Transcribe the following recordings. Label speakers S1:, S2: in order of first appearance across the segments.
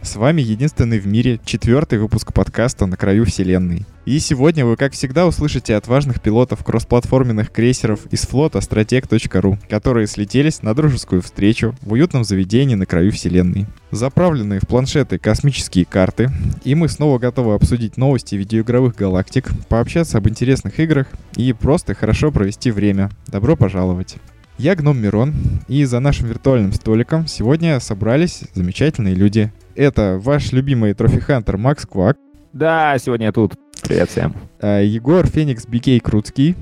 S1: С вами единственный в мире четвертый выпуск подкаста «На краю вселенной». И сегодня вы, как всегда, услышите от важных пилотов кроссплатформенных крейсеров из флота strateg.ru, которые слетелись на дружескую встречу в уютном заведении на краю вселенной. Заправленные в планшеты космические карты, и мы снова готовы обсудить новости видеоигровых галактик, пообщаться об интересных играх и просто хорошо провести время. Добро пожаловать! Я Гном Мирон, и за нашим виртуальным столиком сегодня собрались замечательные люди. Это ваш любимый трофи-хантер Макс Квак,
S2: Да, сегодня я тут. Привет всем.
S1: а, Егор Феникс Бикей Круцкий,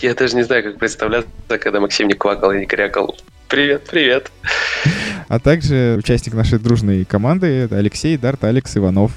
S3: Я даже не знаю, как представляться, когда Максим не квакал и не крякал. Привет, привет.
S1: а также участник нашей дружной команды это Алексей Дарт Алекс Иванов.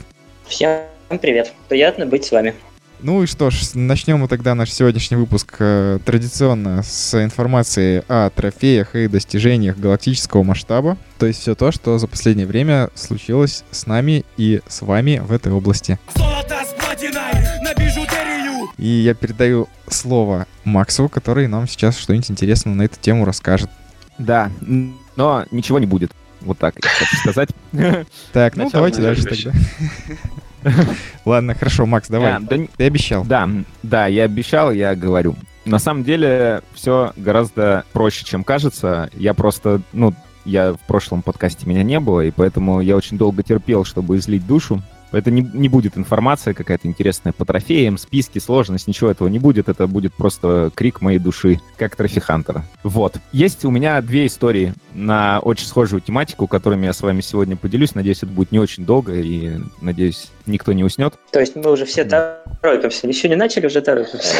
S4: Всем привет. Приятно быть с вами.
S1: Ну и что ж, начнем мы тогда наш сегодняшний выпуск э, традиционно с информации о трофеях и достижениях галактического масштаба. То есть все то, что за последнее время случилось с нами и с вами в этой области.
S5: Золото с платиной на бижутерию
S1: И я передаю слово Максу, который нам сейчас что-нибудь интересное на эту тему расскажет.
S2: Да, но ничего не будет. Вот так я хочу сказать.
S1: Так, ну
S2: Начало
S1: давайте дальше тогда. Ладно, хорошо, Макс, давай.
S2: Да
S1: Ты обещал.
S2: Да, да, я обещал, я говорю. На самом деле все гораздо проще, чем кажется. Я просто, ну, я в прошлом подкасте меня не было, и поэтому я очень долго терпел, чтобы излить душу. Это не, не будет информация какая-то интересная по трофеям, списки, сложность, ничего этого не будет. Это будет просто крик моей души, как трофи-хантера. Вот. Есть у меня две истории на очень схожую тематику, которыми я с вами сегодня поделюсь. Надеюсь, это будет не очень долго, и, надеюсь, никто не уснет.
S4: То есть мы уже все торопимся. Еще не начали, уже торопимся.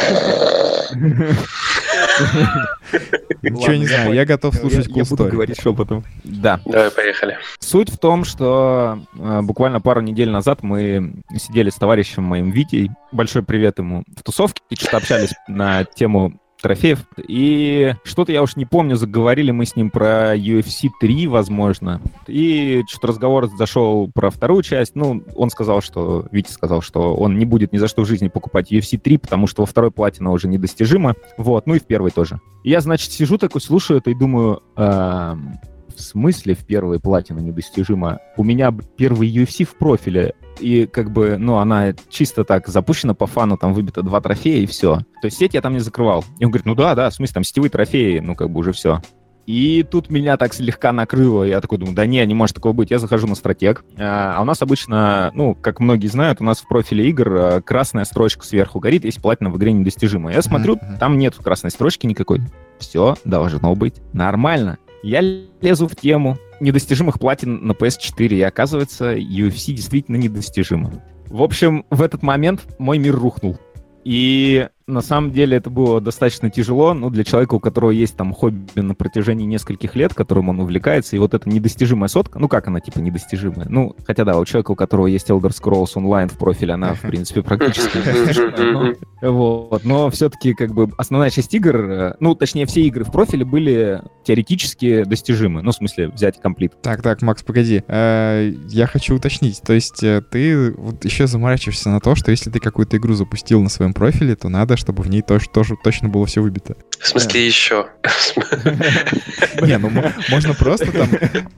S1: Ничего не знаю, я готов слушать
S2: Я буду говорить шепотом. Да.
S3: Давай, поехали.
S2: Суть в том, что э, буквально пару недель назад мы сидели с товарищем моим Витей, большой привет ему, в тусовке, и что-то общались на тему трофеев. И что-то я уж не помню, заговорили мы с ним про UFC 3, возможно. И что-то разговор зашел про вторую часть. Ну, он сказал, что... Витя сказал, что он не будет ни за что в жизни покупать UFC 3, потому что во второй платина уже недостижимо. Вот, ну и в первой тоже. И я, значит, сижу такой, слушаю это и думаю, эм, в смысле в первой платина недостижимо? У меня первый UFC в профиле, и как бы, ну, она чисто так запущена по фану, там выбито два трофея, и все. То есть сеть я там не закрывал. И он говорит, ну да, да, в смысле, там сетевые трофеи, ну, как бы уже все. И тут меня так слегка накрыло, я такой думаю, да не, не может такого быть. Я захожу на стратег, а а у нас обычно, ну, как многие знают, у нас в профиле игр а, красная строчка сверху горит, если платина в игре недостижима. Я смотрю, там нет красной строчки никакой. Все должно быть нормально. Я лезу в тему недостижимых платин на PS4, и оказывается, UFC действительно недостижимо. В общем, в этот момент мой мир рухнул. И на самом деле это было достаточно тяжело, ну, для человека, у которого есть там хобби на протяжении нескольких лет, которым он увлекается, и вот эта недостижимая сотка, ну, как она, типа, недостижимая? Ну, хотя да, у человека, у которого есть Elder Scrolls Online в профиле, она, в принципе, практически вот, но все-таки как бы основная часть игр, э, ну, точнее, все игры в профиле были теоретически достижимы. Ну, в смысле, взять комплит.
S1: Так, так, Макс, погоди. Э, Я хочу уточнить. То есть э, ты вот еще заморачиваешься на то, что если ты какую-то игру запустил на своем профиле, то надо, чтобы в ней тоже, тоже точно было все выбито.
S3: В смысле еще?
S1: Не, ну мо- можно просто там...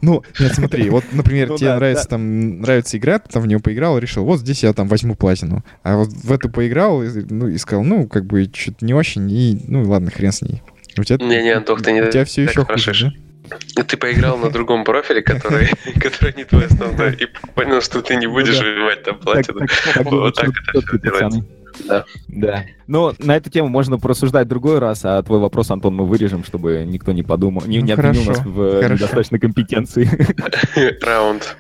S1: Ну, нет, смотри, вот, например,
S2: Ну
S1: тебе нравится там, нравится игра, ты там в нее поиграл, решил, вот здесь я там возьму платину. А вот в эту поиграл, и, ну, и сказал, ну, как бы, что-то не очень, и, ну, ладно, хрен с ней. У тебя,
S3: Не-не, Антох, ты не
S1: у тебя все
S3: так
S1: еще
S3: хорошо.
S1: хуже?
S3: Ты поиграл на другом профиле, который, который не твой основной, и понял, что ты не будешь
S2: да.
S3: выбивать там
S2: Так-
S3: платину.
S2: так- так
S3: Вот
S2: было
S3: так это делается. Да.
S2: Да. Ну, на эту тему можно порассуждать другой раз, а твой вопрос, Антон, мы вырежем, чтобы никто не подумал, не,
S1: Ну,
S2: не обвинил
S1: хорошо,
S2: нас в
S1: хорошо.
S2: недостаточной компетенции.
S3: Раунд.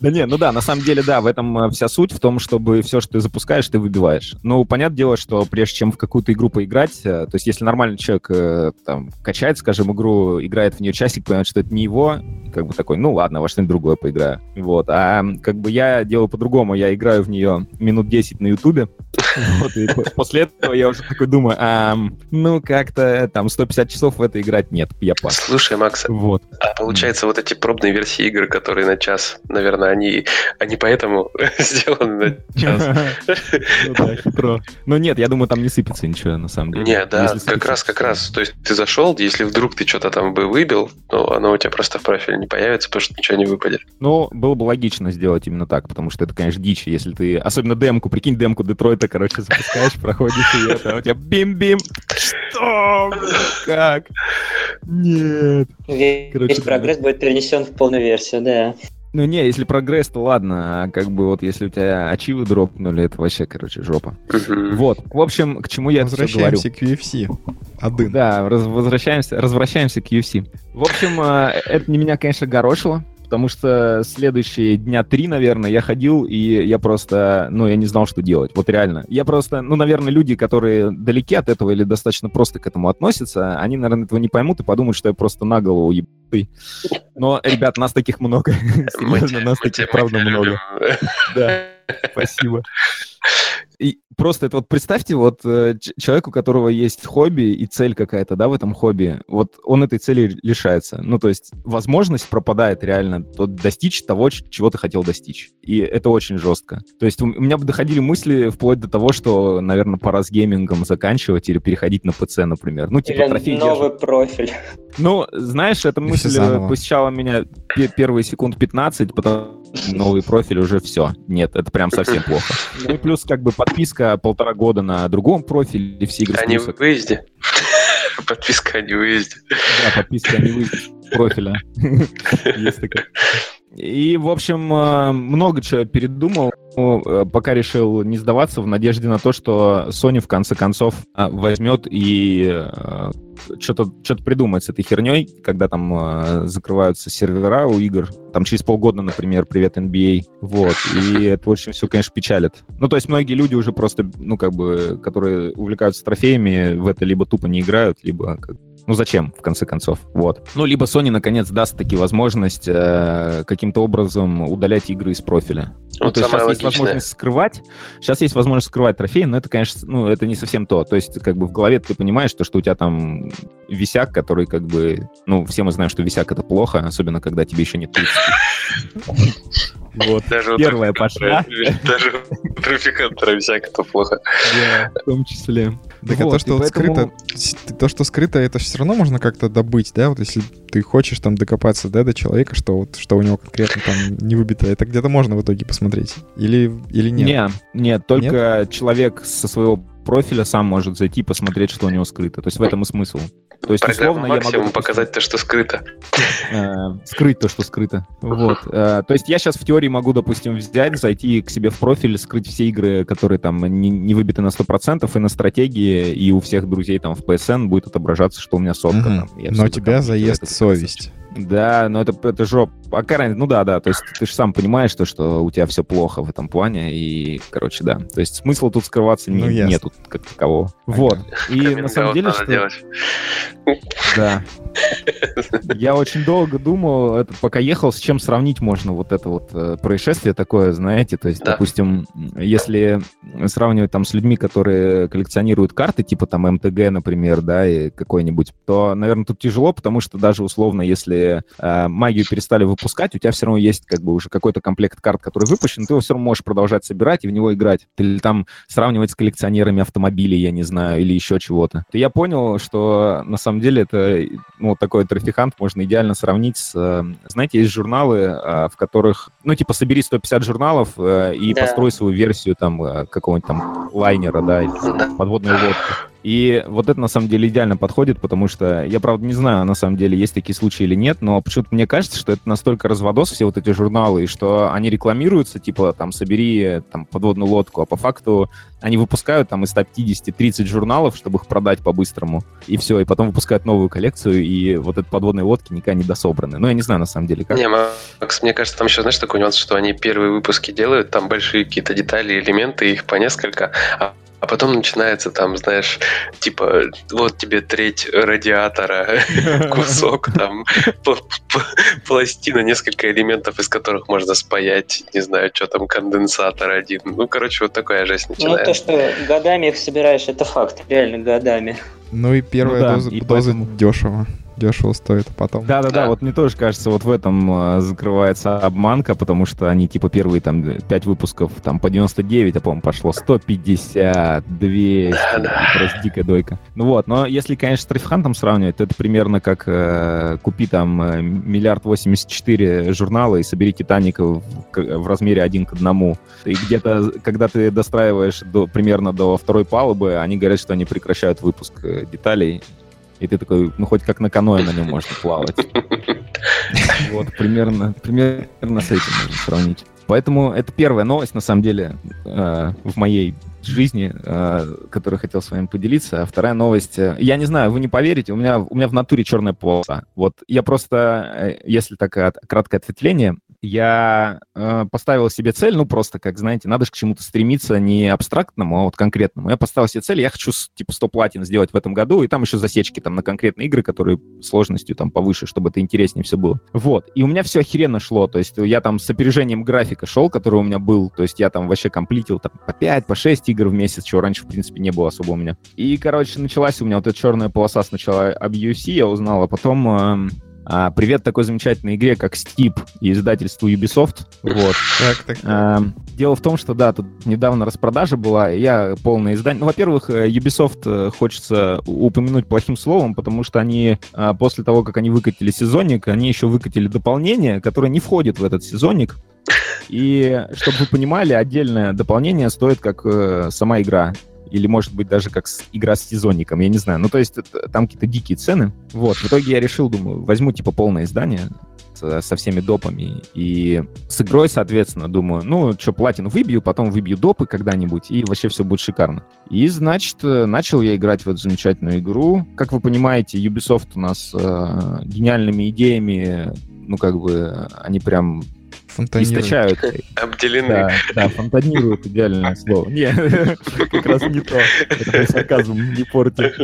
S2: Да не, ну да, на самом деле, да, в этом э, вся суть, в том, чтобы все, что ты запускаешь, ты выбиваешь. Ну, понятное дело, что прежде чем в какую-то игру поиграть, э, то есть если нормальный человек э, там качает, скажем, игру, играет в нее часик, понимает, что это не его, как бы такой, ну ладно, во что-нибудь другое поиграю. Вот, а как бы я делаю по-другому, я играю в нее минут 10 на Ютубе, Вот, и по- после этого я уже такой думаю, ам, ну как-то там 150 часов в это играть нет, я пас.
S3: Слушай, Макс,
S2: Вот.
S3: а получается, вот эти пробные версии игр, которые на час, наверное, они, они поэтому сделаны на час.
S2: Ну хитро. Нет, я думаю, там не сыпется ничего, на самом деле.
S3: Не, да, как раз, как раз. То есть ты зашел, если вдруг ты что-то там бы выбил, то оно у тебя просто в профиле не появится, потому что ничего не выпадет.
S2: Ну, было бы логично сделать именно так, потому что это, конечно, дичь, если ты... Особенно демку, прикинь, демку Детройта, короче, запускаешь, проходишь, и это, а у тебя бим-бим. Что? Как? Нет.
S4: Весь
S2: Короче,
S4: прогресс будет перенесен в полную версию, да.
S2: Ну не, если прогресс, то ладно, а как бы вот если у тебя ачивы дропнули, это вообще, короче, жопа. Вот, в общем, к чему я.
S1: Возвращаемся к UFC. Один.
S2: Да, раз- возвращаемся, возвращаемся к UFC. В общем, э, это не меня, конечно, горошило, потому что следующие дня три, наверное, я ходил, и я просто, ну, я не знал, что делать. Вот реально. Я просто, ну, наверное, люди, которые далеки от этого или достаточно просто к этому относятся, они, наверное, этого не поймут и подумают, что я просто на голову ебатый. Но, ребят, нас таких много. Серьезно, нас таких, правда, много. Да, спасибо. И просто это вот представьте, вот э, ч- человек, у которого есть хобби и цель какая-то, да, в этом хобби, вот он этой цели лишается. Ну, то есть возможность пропадает реально то достичь того, чего ты хотел достичь. И это очень жестко. То есть у меня бы доходили мысли вплоть до того, что, наверное, пора с геймингом заканчивать или переходить на ПЦ, например. Ну, типа
S4: Или
S2: трофей
S4: новый
S2: держит.
S4: профиль.
S2: Ну, знаешь, эта мысль э, посещала меня пе- первые секунд 15, потом новый профиль уже все. Нет, это прям совсем плохо. Ну и плюс как бы подписка полтора года на другом профиле, все игры
S3: Они в
S2: плюсом.
S3: выезде. Подписка о невыезде.
S2: Да, подписка не выйдет с профиля. Есть такая. И, в общем, э, много чего передумал, Ну, э, пока решил не сдаваться в надежде на то, что Sony в конце концов э, возьмет и что-то что придумает с этой херней, когда там э, закрываются сервера у игр, там через полгода, например, привет NBA, вот, и это очень все, конечно, печалит. Ну, то есть многие люди уже просто, ну, как бы, которые увлекаются трофеями, в это либо тупо не играют, либо как ну зачем, в конце концов? Вот. Ну, либо Sony наконец даст таки возможность э, каким-то образом удалять игры из профиля. Ну,
S3: Вот
S2: то есть сейчас есть
S3: логичное.
S2: возможность скрывать, сейчас есть возможность скрывать трофеи, но это, конечно, ну, это не совсем то. То есть, как бы в голове ты понимаешь, то, что у тебя там висяк, который, как бы, ну, все мы знаем, что висяк это плохо, особенно когда тебе еще нет 30. Вот.
S3: Даже
S2: Первая пошла.
S3: Даже у трафикатора всяко то плохо.
S2: Да, в том числе.
S1: Так а
S2: Вот,
S1: то,
S2: и
S1: что вот
S2: поэтому-
S1: скрыто, то, что скрыто, это все равно можно как-то добыть, да? Вот если ты хочешь там докопаться, да, до человека, что вот что у него конкретно там не выбито, это где-то можно в итоге посмотреть. Или, или нет?
S2: Нет, нет, только человек со своего профиля сам может зайти и посмотреть, что у него скрыто. То есть в этом и смысл. То есть,
S3: Программа
S2: условно, я могу...
S3: показать то, что скрыто.
S2: э, скрыть то, что скрыто. Вот. Э, то есть я сейчас в теории могу, допустим, взять, зайти к себе в профиль, скрыть все игры, которые там не, не выбиты на 100%, и на стратегии, и у всех друзей там в PSN будет отображаться, что у меня сотка. Там.
S1: Но
S2: всё
S1: тебя заест
S2: это
S1: совесть.
S2: Да, но это, это жоп. А какая разница? Ну да, да, то есть ты же сам понимаешь, то, что у тебя все плохо в этом плане, и, короче, да. То есть смысла тут скрываться не-
S1: Ну, ясно.
S2: нету как такового. Вот. И на самом деле,
S3: надо
S2: что...
S3: делать.
S2: Да. Я очень долго думал, это, пока ехал, с чем сравнить можно вот это вот э, происшествие такое, знаете, то есть,
S3: Да.
S2: допустим, если сравнивать там с людьми, которые коллекционируют карты, типа там МТГ, например, да, и какой-нибудь, то, наверное, тут тяжело, потому что даже условно, если э, магию перестали выпускать, у тебя все равно есть как бы уже какой-то комплект карт, который выпущен, ты его все равно можешь продолжать собирать и в него играть. Или там сравнивать с коллекционерами автомобилей, я не знаю, или еще чего-то. То я понял, что на самом деле это, ну, такой трафикант можно идеально сравнить с... э, Знаете, есть журналы, э, в которых, ну, типа, собери 150 журналов э, и
S4: Да.
S2: построй свою версию там э, какого-нибудь там лайнера, да, или
S3: Да.
S2: подводной лодки. И вот это на самом деле идеально подходит, потому что я, правда, не знаю, на самом деле, есть такие случаи или нет, но почему-то мне кажется, что это настолько разводос, все вот эти журналы, и что они рекламируются, типа, там, собери там подводную лодку, а по факту они выпускают там из 150 30 журналов, чтобы их продать по-быстрому, и все, и потом выпускают новую коллекцию, и вот эти подводные лодки никогда не дособраны. Ну, я не знаю, на самом деле, как.
S3: Не, Макс, мне кажется, там еще, знаешь, такой нюанс, что они первые выпуски делают, там большие какие-то детали, элементы, их по несколько, а а потом начинается там, знаешь, типа, вот тебе треть радиатора, кусок там, пластина, несколько элементов, из которых можно спаять, не знаю, что там, конденсатор один. Ну, короче, вот такая жесть
S4: Ну, то,
S3: начинается.
S4: что годами их собираешь, это факт, реально годами.
S1: Ну и первая
S2: Ну да,
S1: доза,
S2: и
S1: доза
S2: поэтому-
S1: дешево. Дешево стоит, а потом...
S2: Да-да-да,
S3: Да.
S2: вот мне тоже кажется, вот в этом э, закрывается обманка, потому что они, типа, первые там 5 выпусков там по 99, а, по-моему, пошло 150, 200,
S3: Да-да.
S2: просто дикая дойка. Ну вот, но если, конечно, с Трейфхантом сравнивать, то это примерно как э, купи там э, миллиард 84 журнала и собери Титаник в, в размере один к одному. И где-то, когда ты достраиваешь до, примерно до второй палубы, они говорят, что они прекращают выпуск э, деталей, и ты такой, ну хоть как на каноэ на нем можно плавать. Вот, примерно, примерно с этим можно сравнить. Поэтому это первая новость, на самом деле, э, в моей жизни, э, которую хотел с вами поделиться. А вторая новость, э, я не знаю, вы не поверите, у меня, у меня в натуре черная полоса. Вот я просто, э, если так краткое ответвление, я э, поставил себе цель, ну просто, как знаете, надо же к чему-то стремиться не абстрактному, а вот конкретному. Я поставил себе цель, я хочу типа 100 платин сделать в этом году, и там еще засечки там на конкретные игры, которые сложностью там повыше, чтобы это интереснее все было. Вот. И у меня все охеренно шло, то есть я там с опережением графика шел, который у меня был, то есть я там вообще комплитил там по 5, по 6 игр в месяц, чего раньше, в принципе, не было особо у меня. И, короче, началась у меня вот эта черная полоса сначала об я узнал, а потом эм, а, привет такой замечательной игре, как Steep и издательству Ubisoft. Вот.
S1: Так, так.
S2: Эм, Дело в том, что да, тут недавно распродажа была, я полное издание. Ну, во-первых, э, Ubisoft э, хочется упомянуть плохим словом, потому что они а, после того, как они выкатили сезонник, они еще выкатили дополнение, которое не входит в этот сезонник. И чтобы вы понимали, отдельное дополнение стоит как э, сама игра. Или, может быть, даже как с- игра с сезонником, я не знаю. Ну, то есть это- там какие-то дикие цены. Вот, в итоге я решил, думаю, возьму, типа, полное издание с- со всеми допами. И с игрой, соответственно, думаю, ну, что, платину выбью, потом выбью допы когда-нибудь, и вообще все будет шикарно. И, значит, э, начал я играть в эту замечательную игру. Как вы понимаете, Ubisoft у нас э, гениальными идеями, ну, как бы, они прям
S1: Фонтанирует.
S2: источают.
S3: Обделены.
S2: Да, да, фонтанирует идеальное слово. Не, как раз не то. Это сарказм не портит.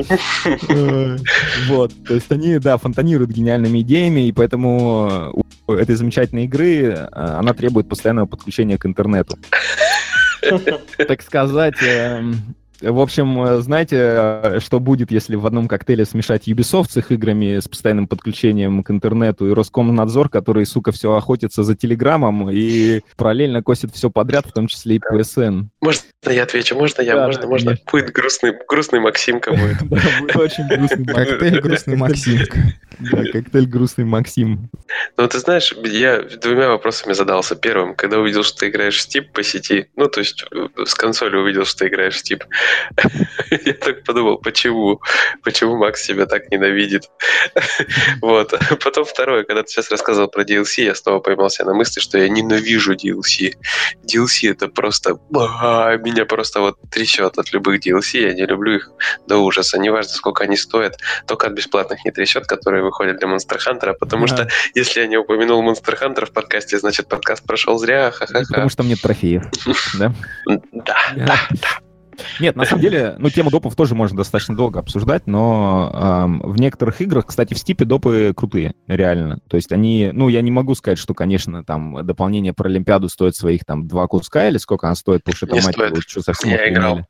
S2: Вот, то есть они, да, фонтанируют гениальными идеями, и поэтому у этой замечательной игры э, она требует постоянного подключения к интернету. Так сказать, эм, в общем, э, знаете, э, что будет, если в одном коктейле смешать Ubisoft с их играми с постоянным подключением к интернету и Роскомнадзор, который, сука, все охотится за Телеграмом и параллельно косит все подряд, в том числе и PSN.
S3: Можно я отвечу? Можно я?
S2: Да,
S3: можно,
S2: да,
S3: можно?
S2: конечно.
S3: Будет грустный, грустный Максимка будет.
S2: Да, будет очень грустный
S1: Коктейль грустный Максимка.
S2: Да, коктейль грустный Максим.
S3: Ну, ты знаешь, я двумя вопросами задался. Первым, когда увидел, что ты играешь в Steep по сети, ну, то есть э, с консоли увидел, что ты играешь в Steep, я так подумал, почему? Почему Макс себя так ненавидит? Вот. Потом второе, когда ты сейчас рассказывал про DLC, я снова поймался на мысли, что я ненавижу DLC. DLC это просто... а, Меня просто вот трясет от любых DLC, я не люблю их до ужаса. Неважно, сколько они стоят, только от бесплатных не трясет, которые выходят для Monster Hunter, потому что если я не упомянул Monster Hunter в подкасте, значит подкаст прошел зря, ха-ха-ха.
S2: Потому что нет трофеев. Да?
S3: Да.
S2: Нет, на самом деле, ну, тему допов тоже можно достаточно долго обсуждать, но ам, в некоторых играх, кстати, в Стипе допы крутые, реально. То есть они, ну, я не могу сказать, что, конечно, там дополнение про Олимпиаду стоит своих там два куска или сколько она стоит, потому что там, мать его, что совсем
S3: Я играл.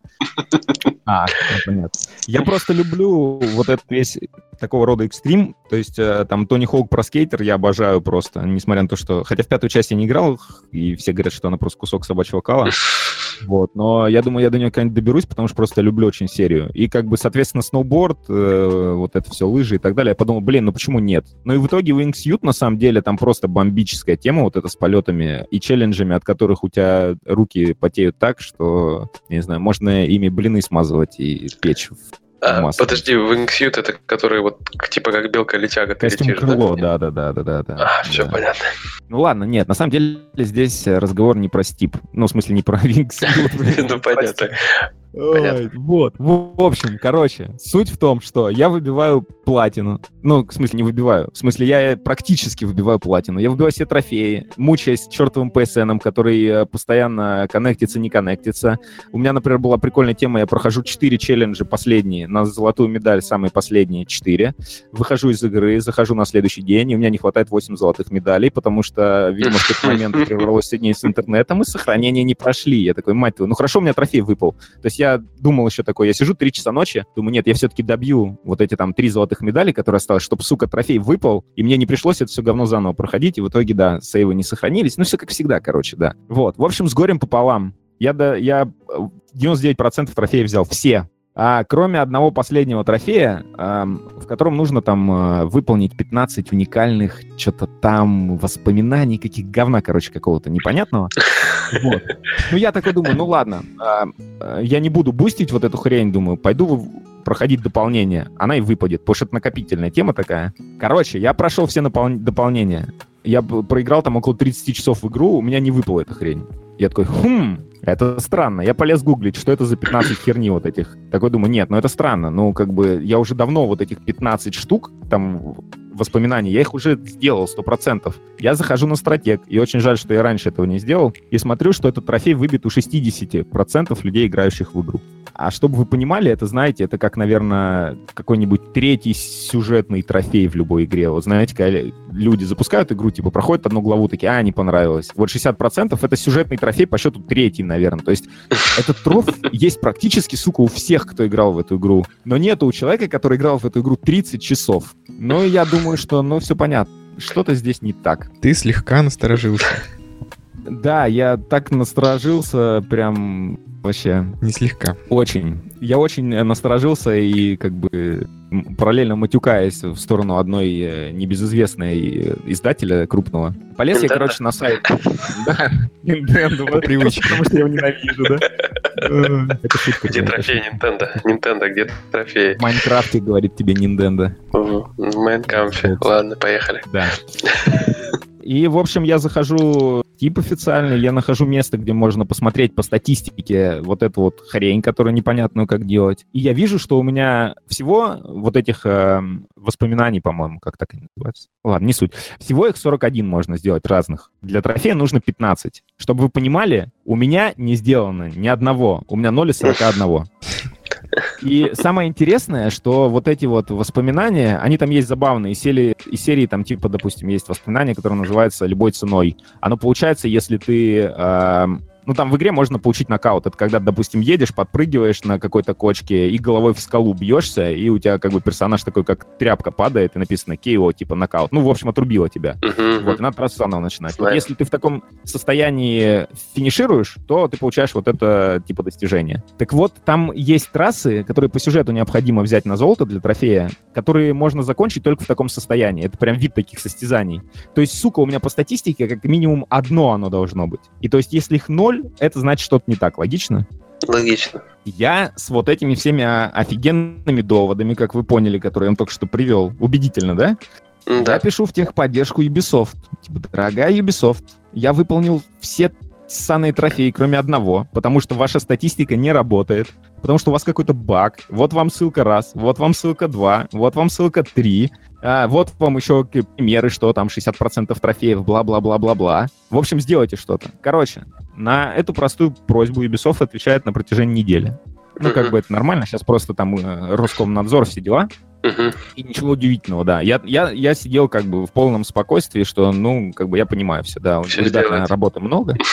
S2: А, понятно. Я просто люблю вот этот весь такого рода экстрим. То есть э, там Тони Хоук про скейтер я обожаю просто, несмотря на то, что... Хотя в пятую часть я не играл, и все говорят, что она просто кусок собачьего кала. Вот, но я думаю, я до нее когда-нибудь доберусь, потому что просто люблю очень серию. И как бы, соответственно, сноуборд, э, вот это все, лыжи и так далее. Я подумал, блин, ну почему нет? Ну и в итоге Wingsuit, на самом деле, там просто бомбическая тема, вот это с полетами и челленджами, от которых у тебя руки потеют так, что, не знаю, можно ими блины смазывать и печь. в
S3: А, подожди, Wingsuit это который вот типа как белка-летяга ты
S2: Костюм
S3: летишь, да?
S2: крыло, да-да-да-да-да.
S3: А, все
S2: да.
S3: понятно.
S2: Ну ладно, нет, на самом деле здесь разговор не про стип. Ну, в смысле, не про Wingsuit.
S3: Ну, понятно.
S2: Вот. В общем, короче, суть в том, что я выбиваю платину. Ну, в смысле, не выбиваю. В смысле, я практически выбиваю платину. Я выбиваю все трофеи, мучаясь чертовым PSN, который э, постоянно коннектится, не коннектится. У меня, например, была прикольная тема, я прохожу 4 челленджа последние, на золотую медаль самые последние 4. Выхожу из игры, захожу на следующий день, и у меня не хватает 8 золотых медалей, потому что, видимо, в тот момент прервалось соединение с интернетом, и сохранения не прошли. Я такой, мать твою, ну хорошо, у меня трофей выпал. То есть я думал еще такой, я сижу 3 часа ночи, думаю, нет, я все-таки добью вот эти там 3 золотых медали, которые осталось, чтобы, сука, трофей выпал, и мне не пришлось это все говно заново проходить, и в итоге, да, сейвы не сохранились. Ну, все как всегда, короче, да. Вот. В общем, с горем пополам. Я, да, я э, 99% трофеев взял, все. А кроме одного последнего трофея, в котором нужно там э, выполнить 15 уникальных что-то там воспоминаний, каких говна, короче, какого-то непонятного. Вот. Ну, я такой думаю, ну ладно, э, э, я не буду бустить вот эту хрень, думаю, пойду проходить дополнение. Она и выпадет, потому что это накопительная тема такая. Короче, я прошел все напол- дополнения. Я проиграл там около 30 часов в игру, у меня не выпала эта хрень. Я такой, хм, это странно. Я полез гуглить, что это за 15 херни вот этих. Такой думаю, нет, ну это странно. Ну, как бы, я уже давно вот этих 15 штук, там, воспоминаний, я их уже сделал 100%. Я захожу на стратег, и очень жаль, что я раньше этого не сделал, и смотрю, что этот трофей выбит у 60% людей, играющих в игру. А чтобы вы понимали, это, знаете, это как, наверное, какой-нибудь третий сюжетный трофей в любой игре. Вот знаете, когда люди запускают игру, типа, проходят одну главу, такие, а, не понравилось. Вот 60% это сюжетный трофей по счету третий, наверное. То есть этот троф есть практически, сука, у всех, кто играл в эту игру. Но нету у человека, который играл в эту игру 30 часов. Ну, я думаю, что, ну, все понятно. Что-то здесь не так.
S1: Ты слегка насторожился.
S2: Да, я так насторожился, прям вообще
S1: Не слегка.
S2: очень. Я очень э, насторожился и как бы параллельно матюкаясь в сторону одной э, небезызвестной э, издателя крупного. Полез я,
S3: Nintendo?
S2: короче, на сайт. Да, Nintendo.
S1: Привычка.
S2: Потому что я его ненавижу, да? Это шутка.
S3: Где трофей Nintendo? Nintendo, где трофей?
S2: В Майнкрафте, говорит тебе Nintendo.
S3: В Майнкампе. Ладно, поехали.
S2: Да. И, в общем, я захожу тип официальный, я нахожу место, где можно посмотреть по статистике вот эту вот хрень, которую непонятную как делать. И я вижу, что у меня всего вот этих эм, воспоминаний, по-моему, как так они называются. Ладно, не суть. Всего их 41 можно сделать разных. Для трофея нужно 15. Чтобы вы понимали, у меня не сделано ни одного. У меня 0 из 41. И самое интересное, что вот эти вот воспоминания, они там есть забавные. Из серии, из серии там типа, допустим, есть воспоминание, которое называется «Любой ценой». Оно получается, если ты... эм, ну, там в игре можно получить нокаут. Это когда, допустим, едешь, подпрыгиваешь на какой-то кочке и головой в скалу бьешься, и у тебя как бы персонаж такой, как тряпка падает, и написано KO, типа нокаут. Ну, в общем, отрубило тебя.
S3: Мгм.
S2: Вот, и надо просто заново начинать. Вот если ты в таком состоянии финишируешь, то ты получаешь вот это типа достижение. Так вот, там есть трассы, которые по сюжету необходимо взять на золото для трофея, которые можно закончить только в таком состоянии. Это прям вид таких состязаний. То есть, сука, у меня по статистике как минимум одно оно должно быть. И то есть, если их ноль, это значит что-то не так. Логично?
S3: Логично.
S2: Я с вот этими всеми а, офигенными доводами, как вы поняли, которые я вам только что привел, убедительно, да?
S3: М,
S2: Я
S3: Да.
S2: пишу в техподдержку Ubisoft. Типа, дорогая Ubisoft, я выполнил все ссаные трофеи, кроме одного, потому что ваша статистика не работает, потому что у вас какой-то баг. Вот вам ссылка раз, вот вам ссылка два, вот вам ссылка три, а, вот вам еще примеры, что там 60% трофеев, бла-бла-бла-бла-бла. В общем, сделайте что-то. Короче, на эту простую просьбу Ubisoft отвечает на протяжении недели. Ну, как бы это нормально, сейчас просто там э, Роскомнадзор, все дела. И ничего удивительного, да. Я, я, я сидел как бы в полном спокойствии, что, ну, как бы я понимаю все, да. У
S3: Всё
S2: ребят,
S3: сделаете.
S2: наверное, работы много.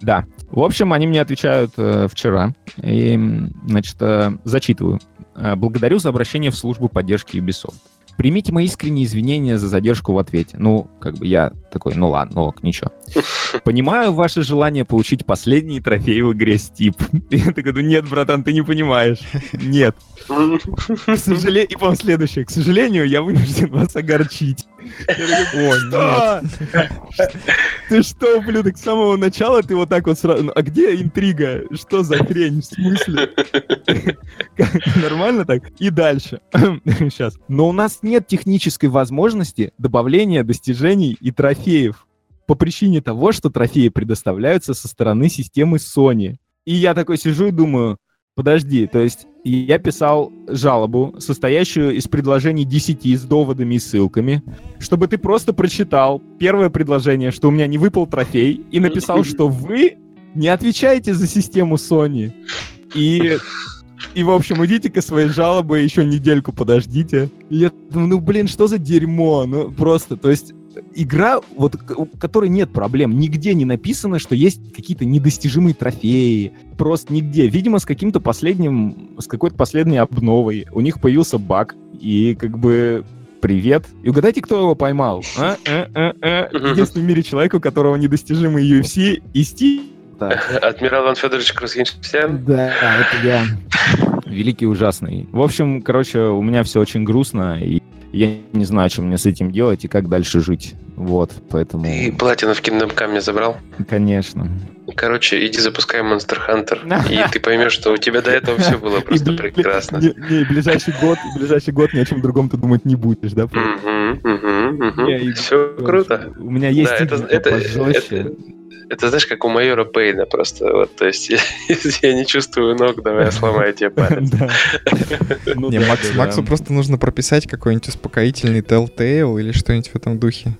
S2: Да. В общем, они мне отвечают э, вчера. И, значит, э, зачитываю. Э, Благодарю за обращение в службу поддержки Ubisoft. Примите мои искренние извинения за задержку в ответе. Ну, как бы я такой, ну ладно, ну ок, ничего. Понимаю ваше желание получить последний трофей в игре Steep. Я такой, ну нет, братан, ты не понимаешь. Нет. К сожалению, и потом следующее. К сожалению, я вынужден вас огорчить. «Что? Ты что, ублюдок, с самого начала ты вот так вот сразу... А где интрига? Что за хрень? В смысле? Нормально так? И дальше. Сейчас. Но у нас нет технической возможности добавления достижений и трофеев по причине того, что трофеи предоставляются со стороны системы Sony. И я такой сижу и думаю, Подожди, то есть я писал жалобу, состоящую из предложений 10 с доводами и ссылками, чтобы ты просто прочитал первое предложение, что у меня не выпал трофей, и написал, что вы не отвечаете за систему Sony. И, и в общем, идите-ка своей жалобы, еще недельку подождите. И я думаю, ну, блин, что за дерьмо? Ну, просто, то есть игра, вот, у которой нет проблем. Нигде не написано, что есть какие-то недостижимые трофеи. Просто нигде. Видимо, с каким-то последним, с какой-то последней обновой у них появился баг. И как бы привет. И угадайте, кто его поймал? А? А, а, а. Единственный в мире человек, у которого недостижимый UFC и Steam.
S3: Адмирал Иван Федорович Красгенштян?
S2: Да, это я. Великий ужасный. В общем, короче, у меня все очень грустно, и я не знаю, что мне с этим делать и как дальше жить. Вот, поэтому...
S3: Ты платину в Kingdom Come забрал?
S2: Конечно.
S3: Короче, иди запускай Monster Hunter, и ты поймешь, что у тебя до этого все было просто прекрасно.
S2: Не, не, ближайший год, ближайший год ни о чем другом ты думать не будешь, да?
S3: Все круто.
S2: У меня есть
S3: это, это, знаешь, как у майора Пейна просто. Вот, то есть, если я не чувствую ног, давай я сломаю тебе палец.
S1: Ну не, Максу просто нужно прописать какой-нибудь успокоительный Telltale или что-нибудь в этом духе.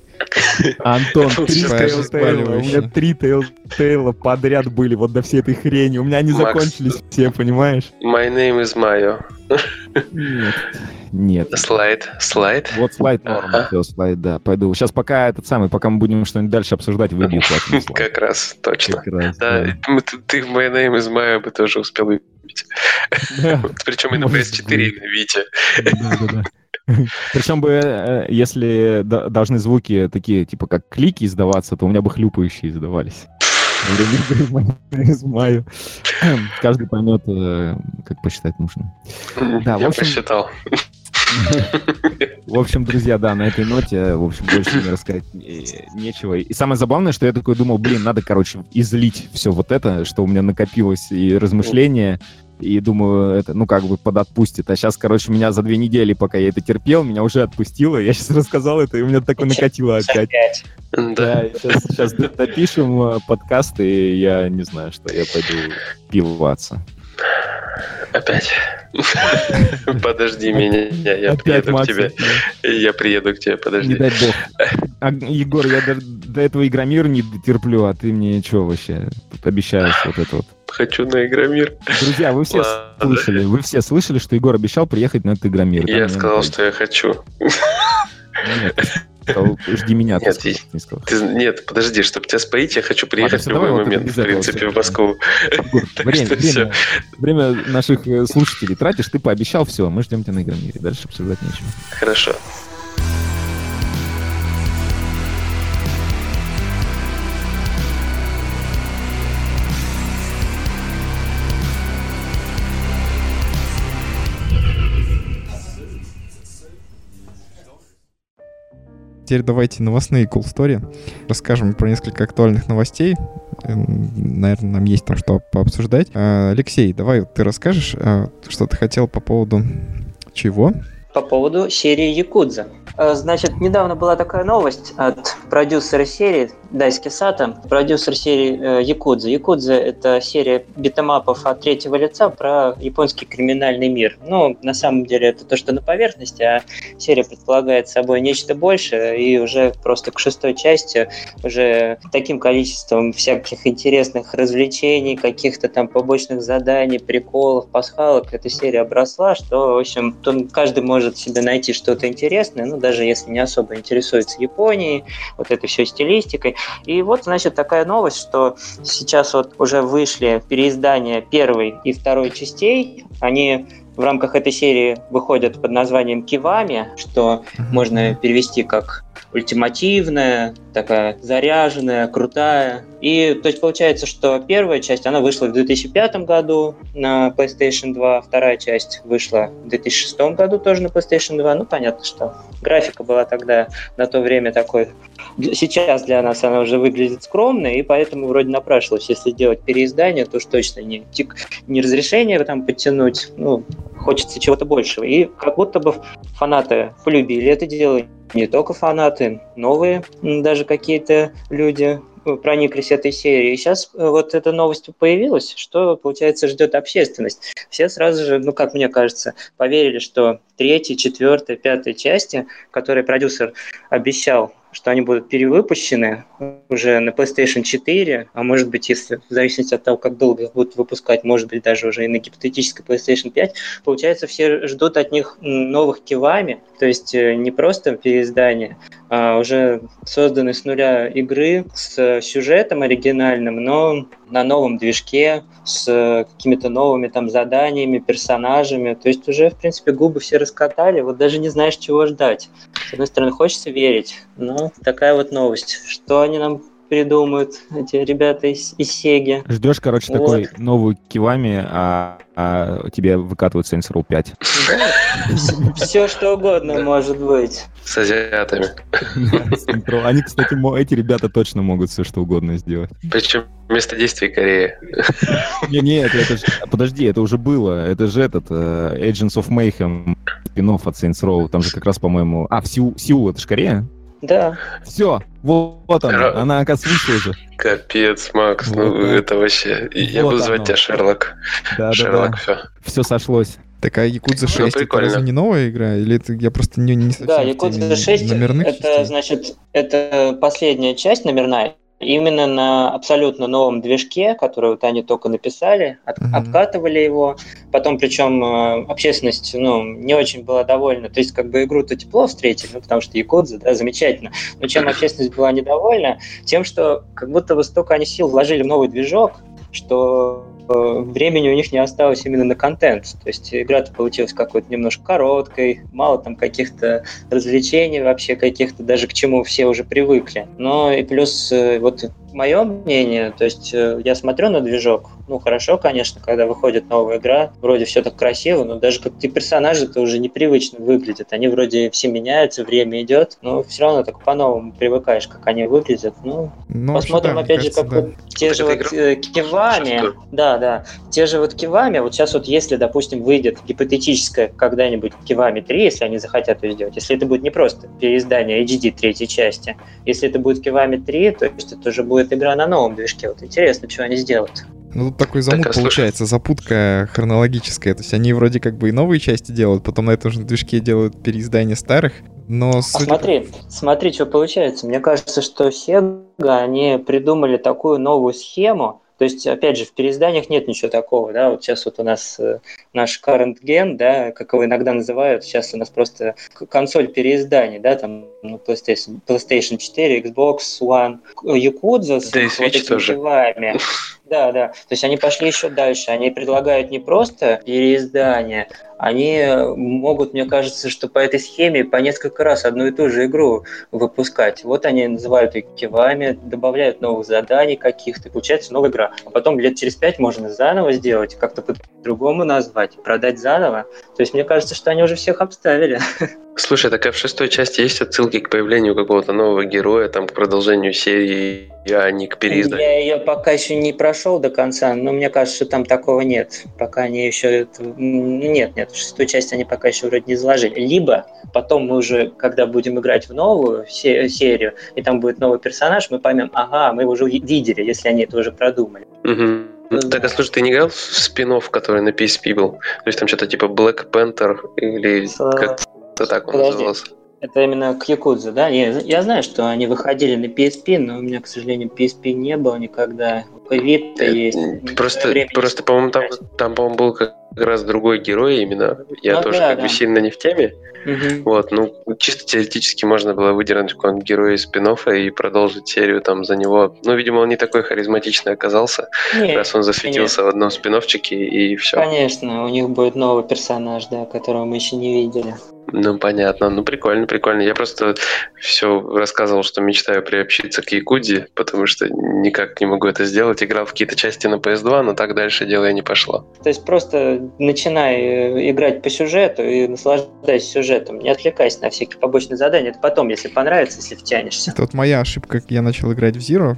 S2: Антон, три Telltale. У меня три Telltale подряд были вот до всей этой хрени. У меня они закончились все, понимаешь?
S3: My name is Mayo.
S2: Нет. Нет.
S3: Слайд. Слайд?
S2: Вот слайд норм. Ага. Слайд, да. Пойду. Сейчас пока этот самый, пока мы будем что-нибудь дальше обсуждать, выбью
S3: Как раз, точно. Как раз, да. да. Ты в My Name is Maya бы тоже успел выбить. Да. Причем и на PS4 именно Витя. Да, да, да.
S2: Причем бы, э, если должны звуки такие, типа, как клики издаваться, то у меня бы хлюпающие издавались. Каждый поймет, э, как посчитать нужно.
S3: Да, Я посчитал.
S2: В общем, друзья, да, на этой ноте, в общем, больше мне рассказать нечего. И самое забавное, что я такой думал, блин, надо, короче, излить все вот это, что у меня накопилось, и размышления, и думаю, это, ну, как бы подотпустит. А сейчас, короче, меня за две недели, пока я это терпел, меня уже отпустило. Я сейчас рассказал это, и у меня такое накатило опять. Да, сейчас, сейчас допишем э, подкаст, и я не знаю, что я пойду пиваться.
S3: Опять. Подожди меня, я приеду к тебе. Я приеду к тебе, подожди.
S2: Не дай бог. А, Егор, я до, этого Игромир не терплю, а ты мне что вообще тут обещаешь вот это вот?
S3: Хочу на Игромир.
S2: Друзья, вы все слышали, вы все слышали, что Егор обещал приехать на этот Игромир.
S3: Я сказал, что я хочу.
S2: Нет, жди меня.
S3: Нет, ты, не ты, нет, подожди, чтобы тебя споить, я хочу приехать Ладно, в любой момент, вот в принципе, в Москву.
S2: Время, время, время наших э, слушателей тратишь, ты пообещал, все, мы ждем тебя на Игромире. Дальше обсуждать нечего.
S3: Хорошо.
S1: Теперь давайте новостные cool story. Расскажем про несколько актуальных новостей. Наверное, нам есть там что пообсуждать. А, Алексей, давай ты расскажешь, а, что ты хотел по поводу чего?
S4: По поводу серии Якудза. Э, значит, недавно была такая новость от продюсера серии Дайски Сата, продюсер серии э, Якудза. Якудза – это серия битэмапов от третьего лица про японский криминальный мир. Ну, на самом деле, это то, что на поверхности, а серия предполагает собой нечто большее, и уже просто к шестой части уже таким количеством всяких интересных развлечений, каких-то там побочных заданий, приколов, пасхалок эта серия обросла, что, в общем, каждый может себе найти что-то интересное, ну, даже если не особо интересуется Японией, вот этой все стилистикой. И вот, значит, такая новость, что сейчас вот уже вышли переиздания первой и второй частей, они в рамках этой серии выходят под названием Кивами, что можно перевести как ультимативная, такая заряженная, крутая. И то есть получается, что первая часть, она вышла в 2005 году на PlayStation 2, вторая часть вышла в 2006 году тоже на PlayStation 2. Ну, понятно, что графика была тогда на то время такой. Сейчас для нас она уже выглядит скромно, и поэтому вроде напрашивалось, если делать переиздание, то уж точно не, не разрешение там подтянуть, ну, хочется чего-то большего. И как будто бы фанаты полюбили это дело, не только фанаты, новые даже какие-то люди прониклись этой серией. И сейчас вот эта новость появилась, что, получается, ждет общественность. Все сразу же, ну, как мне кажется, поверили, что третьей, четвертой, пятой части, которые продюсер обещал что они будут перевыпущены уже на PlayStation 4, а может быть, если в зависимости от того, как долго их будут выпускать, может быть, даже уже и на гипотетической PlayStation 5, получается, все ждут от них новых кивами, то есть э, не просто переиздание, а уже созданы с нуля игры с сюжетом оригинальным, но на новом движке, с какими-то новыми там заданиями, персонажами. То есть уже, в принципе, губы все раскатали, вот даже не знаешь, чего ждать. С одной стороны, хочется верить, но такая вот новость. Что они нам придумают, эти ребята из, из Сеги.
S2: Ждешь, короче, вот. такой новую Кивами, а, а тебе выкатывают Saints Row 5.
S4: все, что угодно может быть.
S3: С азиатами.
S2: Они, кстати, эти ребята точно могут все, что угодно сделать.
S3: Причем место действия Корея.
S2: Не-не, это, это же... Подожди, это уже было. Это же этот uh, Agents of Mayhem, спин от Saints Row. Там же как раз, по-моему... А, в Сеул это же Корея?
S4: Да.
S2: Все, вот, вот она, она, оказывается, уже.
S3: Капец, Макс, вот, ну да. это вообще... Вот Я буду звать тебя Шерлок.
S2: Да,
S3: Шерлок,
S2: да, да. все. Все сошлось.
S1: Такая Якудза 6 ну, это разве не новая игра? Или это я просто не, не совсем
S4: Да, Якудза 6
S1: номерных
S4: это, частей? значит, это последняя часть номерная, именно на абсолютно новом движке, который вот они только написали, от, mm-hmm. обкатывали его. Потом, причем э, общественность ну, не очень была довольна. То есть, как бы игру-то тепло встретили, ну, потому что Якудза, да, замечательно. Но чем общественность была недовольна? Тем, что как будто бы столько они сил вложили в новый движок, что времени у них не осталось именно на контент. То есть игра-то получилась какой-то немножко короткой, мало там каких-то развлечений вообще каких-то, даже к чему все уже привыкли. Но и плюс э, вот мое мнение, то есть э, я смотрю на движок, ну хорошо, конечно, когда выходит новая игра, вроде все так красиво, но даже как-то персонажи-то уже непривычно выглядят, они вроде все меняются, время идет, но все равно так по-новому привыкаешь, как они выглядят. Ну, ну посмотрим да, опять же, как да. вот те же вот э, кивами, да, да, те же вот кивами, вот сейчас вот если, допустим, выйдет гипотетическое когда-нибудь кивами 3, если они захотят ее сделать, если это будет не просто переиздание HD третьей части, если это будет кивами 3, то есть это уже будет будет игра на новом движке. Вот интересно, что они сделают.
S1: Ну, тут такой замут так, а получается, слушай... запутка хронологическая. То есть они вроде как бы и новые части делают, потом на этом же движке делают переиздание старых, но...
S4: А смотри, смотри, что получается. Мне кажется, что Sega, они придумали такую новую схему, то есть, опять же, в переизданиях нет ничего такого, да, вот сейчас вот у нас э, наш current gen, да, как его иногда называют, сейчас у нас просто консоль переизданий, да, там ну, PlayStation, PlayStation 4, Xbox One, Yakuza с
S3: да вот этими тоже.
S4: делами. Да, да. То есть они пошли еще дальше. Они предлагают не просто переиздание, они могут, мне кажется, что по этой схеме по несколько раз одну и ту же игру выпускать. Вот они называют их кивами, добавляют новых заданий каких-то, получается новая игра. А потом лет через пять можно заново сделать, как-то по-другому назвать, продать заново. То есть мне кажется, что они уже всех обставили.
S3: Слушай, так а в шестой части есть отсылки к появлению какого-то нового героя, там, к продолжению серии, а не к переизданию?
S4: Я ее пока еще не прошел до конца, но мне кажется, что там такого нет. Пока они еще... Нет, нет, в шестой части они пока еще вроде не заложили. Либо потом мы уже, когда будем играть в новую серию, и там будет новый персонаж, мы поймем, ага, мы его уже видели, если они это уже продумали.
S3: Угу. Ну, так, а слушай, ты не играл в спин который на PSP был? То есть там что-то типа Black Panther или как как так он Подожди. назывался.
S4: Это именно к Якудзе, да? Я, я знаю, что они выходили на PSP, но у меня, к сожалению, PSP не было никогда. Vita э, есть.
S3: Просто, просто по-моему, там, там, по-моему, был как раз другой герой именно. Я ну, тоже да, как да. бы сильно не в теме. Угу. Вот, ну, чисто теоретически можно было выдернуть какого-нибудь героя из спин и продолжить серию там за него. Ну, видимо, он не такой харизматичный оказался, нет, раз он засветился нет. в одном спин и все.
S4: Конечно, у них будет новый персонаж, да, которого мы еще не видели.
S3: Ну, понятно. Ну, прикольно, прикольно. Я просто все рассказывал, что мечтаю приобщиться к Якуди, потому что никак не могу это сделать. Играл в какие-то части на PS2, но так дальше дело и не пошло.
S4: То есть просто начинай э, играть по сюжету и наслаждайся сюжетом. Не отвлекайся на всякие побочные задания. Это потом, если понравится, если втянешься.
S1: Это вот моя ошибка, как я начал играть в Zero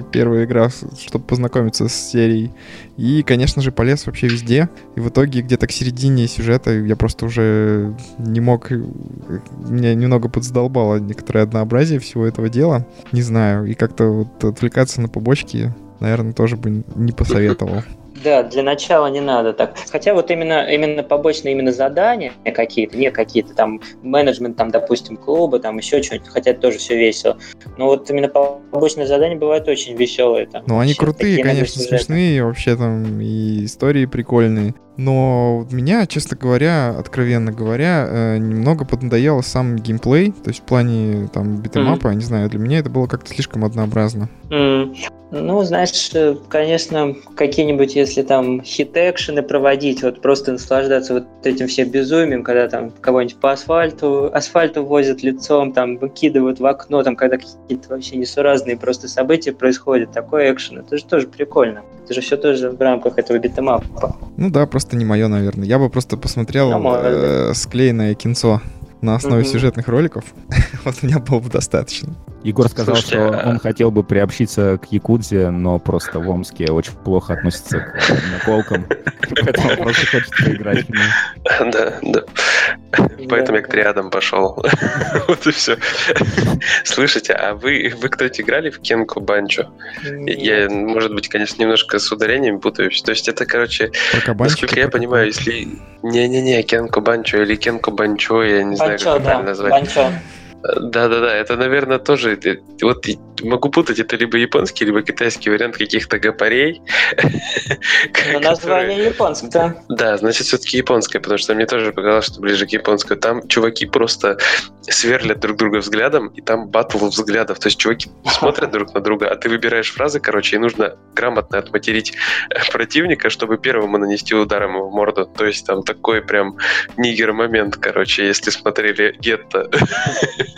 S1: как первая игра, чтобы познакомиться с серией. И, конечно же, полез вообще везде. И в итоге где-то к середине сюжета я просто уже не мог... Меня немного подзадолбало некоторое однообразие всего этого дела. Не знаю. И как-то вот отвлекаться на побочки, наверное, тоже бы не посоветовал.
S4: Да, для начала не надо так. Хотя вот именно, именно побочные именно задания какие-то, не какие-то там менеджмент, там, допустим, клуба, там еще что-нибудь, хотя это тоже все весело. Но вот именно побочные задания бывают очень веселые. Там,
S1: ну, они крутые, конечно, смешные, вообще там и истории прикольные. Но меня, честно говоря, откровенно говоря, э, немного поднадоело сам геймплей, то есть в плане там битэмапа, mm-hmm. не знаю, для меня это было как-то слишком однообразно.
S4: Mm. Ну, знаешь, э, конечно, какие-нибудь, если там хит-экшены проводить, вот просто наслаждаться вот этим всем безумием, когда там кого-нибудь по асфальту, асфальту возят лицом, там выкидывают в окно, там когда какие-то вообще несуразные просто события происходят, такой экшен, это же тоже прикольно. Это же все тоже в рамках этого битэмапа.
S1: Ну да, просто не мое, наверное. Я бы просто посмотрел ну, э, склеенное кинцо на основе mm-hmm. сюжетных роликов. вот у меня было бы достаточно.
S2: Егор сказал, Слушайте, что а... он хотел бы приобщиться к Якудзе, но просто в Омске очень плохо относится к наколкам, поэтому просто хочет поиграть
S3: Да, да. Поэтому я к триадам пошел. Вот и все. Слушайте, а вы, вы кто-то играли в Кенку Банчо? Я, может быть, конечно, немножко с ударениями путаюсь. То есть это, короче, насколько я понимаю, если... Не-не-не, Кенку Банчо или Кенку Банчо, я не знаю, как правильно назвать. Банчо. Да-да-да, это, наверное, тоже... Вот могу путать, это либо японский, либо китайский вариант каких-то гапарей.
S4: Но название японское.
S3: Да, значит, все-таки японское, потому что мне тоже показалось, что ближе к японскому. Там чуваки просто сверлят друг друга взглядом, и там батл взглядов. То есть чуваки смотрят друг на друга, а ты выбираешь фразы, короче, и нужно грамотно отматерить противника, чтобы первому нанести ударом его в морду. То есть там такой прям нигер-момент, короче, если смотрели гетто.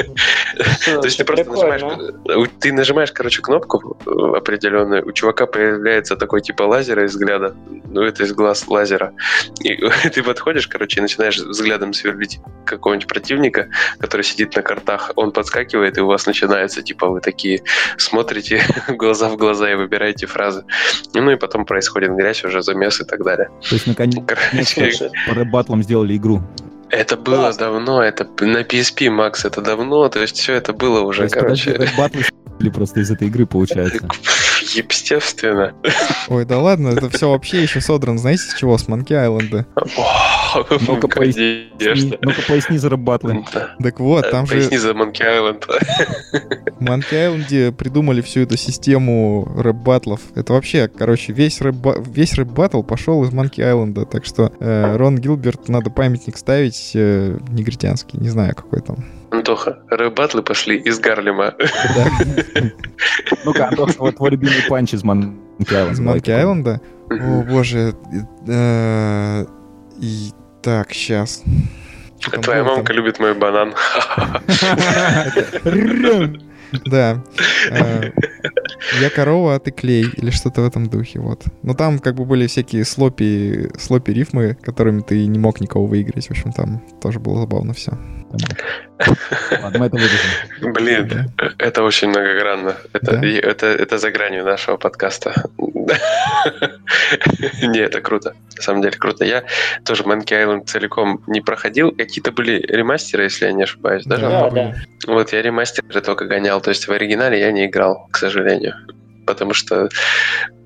S3: То есть ты просто нажимаешь, ты нажимаешь, короче, кнопку определенную, у чувака появляется такой типа лазера из взгляда, ну это из глаз лазера, и ты подходишь, короче, и начинаешь взглядом сверлить какого-нибудь противника, который сидит на картах, он подскакивает, и у вас начинается, типа, вы такие смотрите глаза в глаза и выбираете фразы. Ну и потом происходит грязь, уже замес и так далее.
S2: То есть, наконец, по батлам сделали игру.
S3: Это было Класс. давно, это на PSP, Макс, это давно, то есть все это было уже, то есть, короче.
S2: Батлы или просто из этой игры получается?
S3: Естественно.
S1: Ой, да ладно, это все вообще еще содрано, знаете, с чего? С Манки Айленда.
S2: Ну-ка поясни, ну-ка поясни за рэп-батлы.
S1: Так вот, там же...
S3: Поясни за Monkey Island.
S1: В Monkey Island -е придумали всю эту систему рэп-батлов. Это вообще, короче, весь рэп-баттл пошел из Monkey Island -а, так что э, Рон Гилберт надо памятник ставить э, негритянский, не знаю, какой там.
S3: Антоха, рэп-батлы пошли из Гарлема.
S2: Ну-ка, Антоха, вот твой любимый панч из Monkey Island -а.
S1: Из Monkey Island -а? О, боже. Э, и так, сейчас.
S3: Твоя мамка любит мой банан.
S1: Да. Э, я корова, а ты клей. Или что-то в этом духе, вот. Но там как бы были всякие слопи, слопи рифмы, которыми ты не мог никого выиграть. В общем, там тоже было забавно все.
S3: Ладно, это Блин, да. это очень многогранно. Это, да? это, это за гранью нашего подкаста. Не, это круто. На самом деле круто. Я тоже Monkey Island целиком не проходил. Какие-то были ремастеры, если я не ошибаюсь. Даже да, да. Вот я ремастеры только гонял. То есть в оригинале я не играл, к сожалению. Потому что,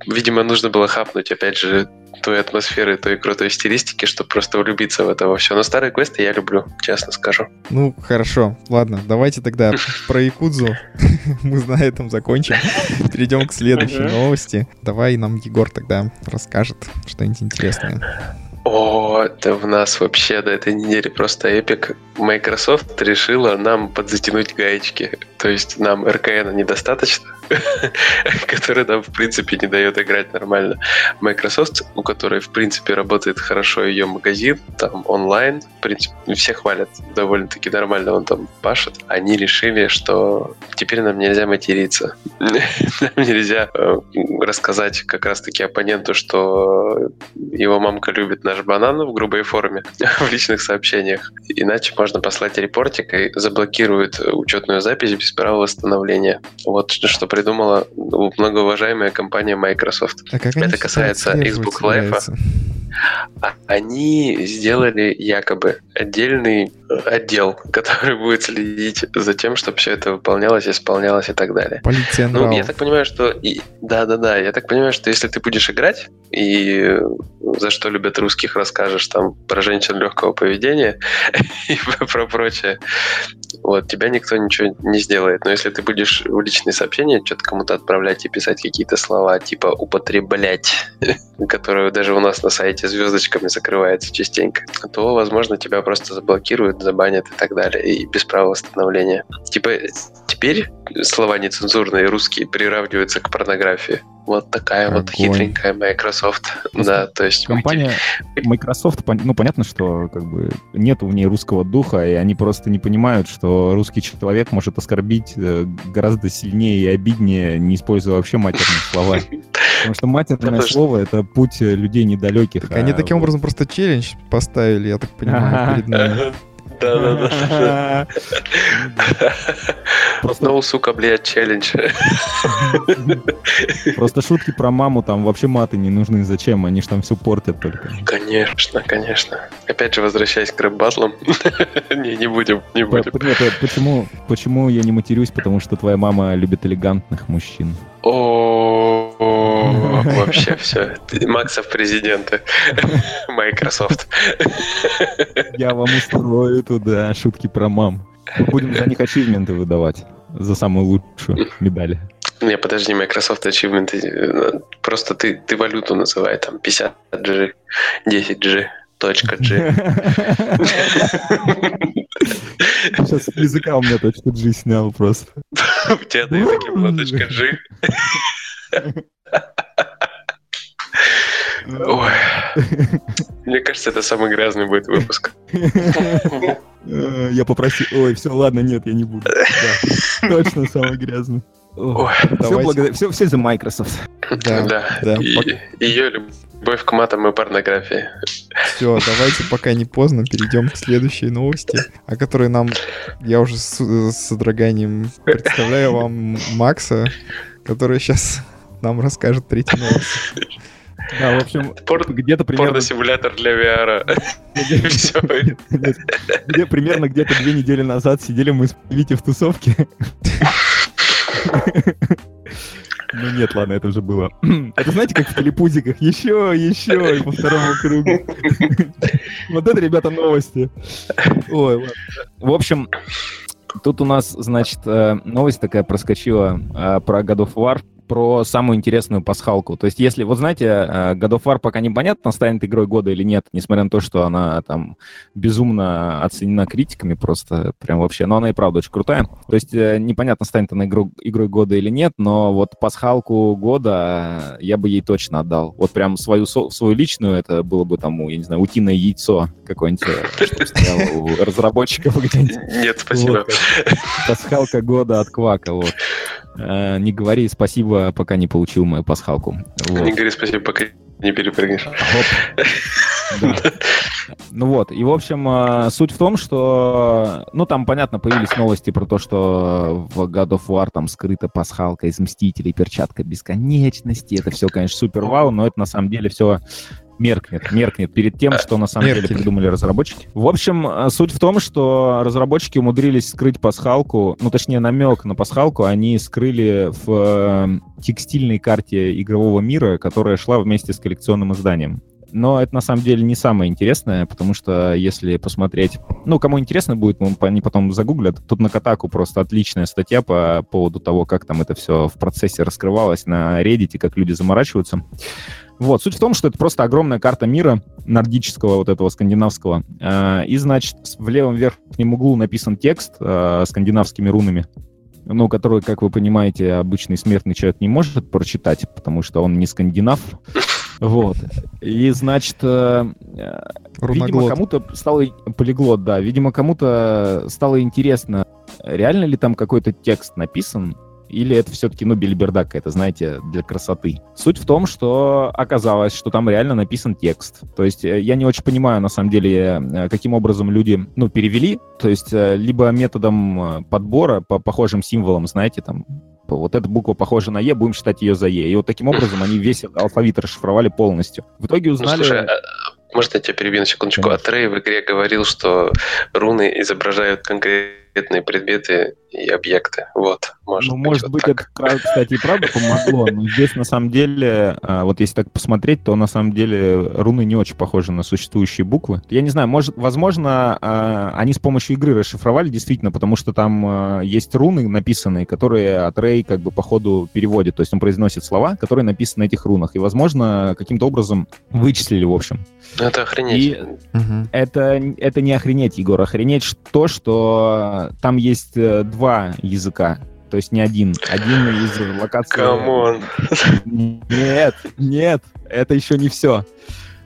S3: видимо, нужно было хапнуть, опять же, той атмосферы, той крутой стилистики, чтобы просто влюбиться в это во все. Но старые квесты я люблю, честно скажу.
S1: Ну, хорошо. Ладно, давайте тогда про Якудзу мы на этом закончим. Перейдем к следующей новости. Давай нам Егор тогда расскажет что-нибудь интересное.
S3: О, это в нас вообще до этой недели просто эпик. Microsoft решила нам подзатянуть гаечки. То есть нам РКН недостаточно, который нам, в принципе, не дает играть нормально. Microsoft, у которой, в принципе, работает хорошо ее магазин, там онлайн, в принципе, все хвалят довольно-таки нормально, он там пашет. Они решили, что теперь нам нельзя материться. нам нельзя э, рассказать как раз-таки оппоненту, что его мамка любит наш банан в грубой форме в личных сообщениях. Иначе можно послать репортик и заблокируют учетную запись без права восстановления. Вот что придумала многоуважаемая компания Microsoft.
S1: А как
S3: Это касается Xbox Live. Они сделали якобы отдельный отдел, который будет следить за тем, чтобы все это выполнялось, исполнялось и так далее.
S1: Полиция
S3: Ну, я так понимаю, что... и- Да-да-да, я так понимаю, что если ты будешь играть, и за что любят русских расскажешь там про женщин легкого поведения и про прочее, вот, тебя никто ничего не сделает. Но если ты будешь в личные сообщения что-то кому-то отправлять и писать какие-то слова, типа «употреблять», которые даже у нас на сайте звездочками закрывается частенько, то, возможно, тебя просто заблокируют, забанят и так далее, и без права восстановления. Типа, теперь слова нецензурные русские приравниваются к порнографии. Вот такая вот
S1: Огонь.
S3: хитренькая Microsoft. Да, то есть...
S2: Компания Microsoft, ну, понятно, что как бы нет в ней русского духа, и они просто не понимают, что русский человек может оскорбить э, гораздо сильнее и обиднее, не используя вообще матерные слова. Потому что матерное слово — это путь э, людей недалеких.
S1: Так они
S2: а
S1: таким образом просто челлендж поставили, я так понимаю, перед нами.
S3: Да-да-да.
S2: Просто,
S3: Ну, сука, блядь, челлендж.
S2: просто шутки про маму там вообще маты не нужны. Зачем? Они же там все портят только.
S3: Конечно, конечно. Опять же, возвращаясь к рэп-батлам. Не, не будем, не будем.
S2: п- Почему, почему я не матерюсь? Потому что твоя мама любит элегантных мужчин.
S3: О, вообще все. Максов президенты. Microsoft.
S2: Я вам устрою туда шутки про мам. Будем за них ачивменты выдавать. За самую лучшую медаль.
S3: Не, подожди, Microsoft Achievement. э, Просто ты, ты валюту называй, там 50G, 10G, точка G.
S2: Сейчас языка у меня точка G снял просто.
S3: У тебя на языке была точка G. Ой. Мне кажется, это самый грязный будет выпуск.
S2: Э, Я попросил... Ой, все, ладно, нет, я не буду. Да, Точно самый грязный.
S3: Ой,
S2: Все,
S1: Давайте.
S2: благодаря... все, все за Microsoft.
S1: Да,
S3: да.
S1: да.
S3: И ее любовь к матам и порнографии.
S1: Все, давайте, пока не поздно, перейдем к следующей новости, о которой нам, я уже с, с содроганием представляю вам Макса, который сейчас нам расскажет третью новость.
S2: Да, в общем,
S3: Пор-
S2: где-то примерно...
S3: Порно-симулятор для VR.
S2: Где примерно где-то две недели назад сидели мы с Вити в тусовке. Ну нет, ладно, это уже было. Это знаете, как в телепузиках? Еще, еще, и по второму кругу. Вот это, ребята, новости. Ой, ладно. В общем, тут у нас, значит, э, новость такая проскочила э, про God of War, про самую интересную пасхалку. То есть, если, вот знаете, э, God of War пока непонятно, станет игрой года или нет, несмотря на то, что она там безумно оценена критиками просто, прям вообще, но она и правда очень крутая. То есть, э, непонятно, станет она игру- игрой года или нет, но вот пасхалку года э, я бы ей точно отдал. Вот прям свою, свою личную, это было бы там, я не знаю, утиное яйцо какое-нибудь, у разработчиков где-нибудь.
S3: Нет, спасибо.
S2: Пасхалка года от Квака, вот. Э, Не говори спасибо, пока не получил мою пасхалку. Вот.
S3: Не говори спасибо, пока не перепрыгнешь.
S2: Да. Ну вот, и в общем, э, суть в том, что, ну там, понятно, появились новости про то, что в God of War там скрыта пасхалка из Мстителей, перчатка бесконечности, это все, конечно, супер вау, но это на самом деле все меркнет, меркнет перед тем, что на самом деле
S1: Меркель.
S2: придумали разработчики. В общем, э, суть в том, что разработчики умудрились скрыть пасхалку, ну, точнее, намек на пасхалку они скрыли в э, текстильной карте игрового мира, которая шла вместе с коллекционным изданием. Но это на самом деле не самое интересное, потому что если посмотреть... Ну, кому интересно будет, ну, они потом загуглят. Тут на Катаку просто отличная статья по поводу того, как там это все в процессе раскрывалось на Reddit, как люди заморачиваются. Вот, суть в том, что это просто огромная карта мира нордического, вот этого скандинавского. Э, И, значит, в левом верхнем углу написан текст э, скандинавскими рунами, ну, который, как вы понимаете, обычный смертный человек не может прочитать, потому что он не скандинав. Вот. И, значит, э, Видимо, кому-то стало... Полиглот, да. Видимо, кому-то стало интересно, реально ли там какой-то текст написан, или это все-таки, ну, бельбердак это, знаете, для красоты. Суть в том, что оказалось, что там реально написан текст. То есть э, я не очень понимаю, на самом деле, э, каким образом люди, ну, перевели. То есть э, либо методом подбора по похожим символам, знаете, там, Вот эта буква похожа на Е, будем считать ее за Е. И вот таким образом они весь алфавит расшифровали полностью. В итоге
S3: Ну,
S2: узнали...
S3: слушай, а- может, я тебя перебью на секундочку?
S2: Конечно.
S3: А Трей в игре говорил, что руны изображают конкретные предметы и объекты. Вот, может
S2: ну,
S3: быть,
S2: может
S3: вот
S2: быть,
S3: так.
S2: это, кстати, и правда помогло, но здесь на самом деле, а, вот если так посмотреть, то на самом деле руны не очень похожи на существующие буквы. Я не знаю, может, возможно, а, они с помощью игры расшифровали действительно, потому что там а, есть руны написанные, которые от Рэй как бы по ходу переводит, то есть он произносит слова, которые написаны на этих рунах, и, возможно, каким-то образом вычислили, в общем.
S3: Это охренеть.
S2: И
S1: Мгм.
S2: это, это не охренеть, Егор. Охренеть то, что там есть э, два языка. То есть не один. Один из локаций...
S3: Come on.
S2: Нет, нет, это еще не все.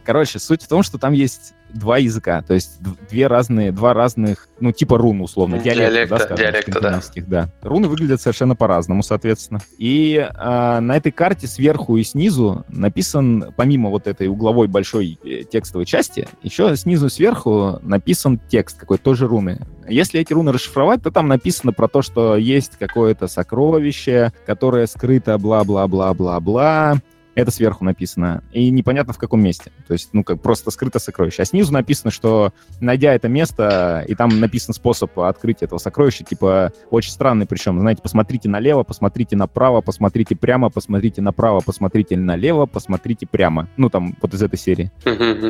S2: Короче, суть в том, что там есть два языка, то есть две разные, два разных, ну, типа рун, условно, диалекта,
S3: Диалекта,
S2: да, скажем,
S3: диалекта, да.
S2: да. Руны выглядят совершенно по-разному, соответственно. И а, на этой карте сверху и снизу написан, помимо вот этой угловой большой э, текстовой части, еще снизу и сверху написан текст какой тоже руны. Если эти руны расшифровать, то там написано про то, что есть какое-то сокровище, которое скрыто бла-бла-бла-бла-бла, это сверху написано. И непонятно в каком месте. То есть, ну, как просто скрыто сокровище. А снизу написано, что найдя это место, и там написан способ открытия этого сокровища, типа, очень странный причем. Знаете, посмотрите налево, посмотрите направо, посмотрите прямо, посмотрите направо, посмотрите налево, посмотрите прямо. Ну, там, вот из этой серии.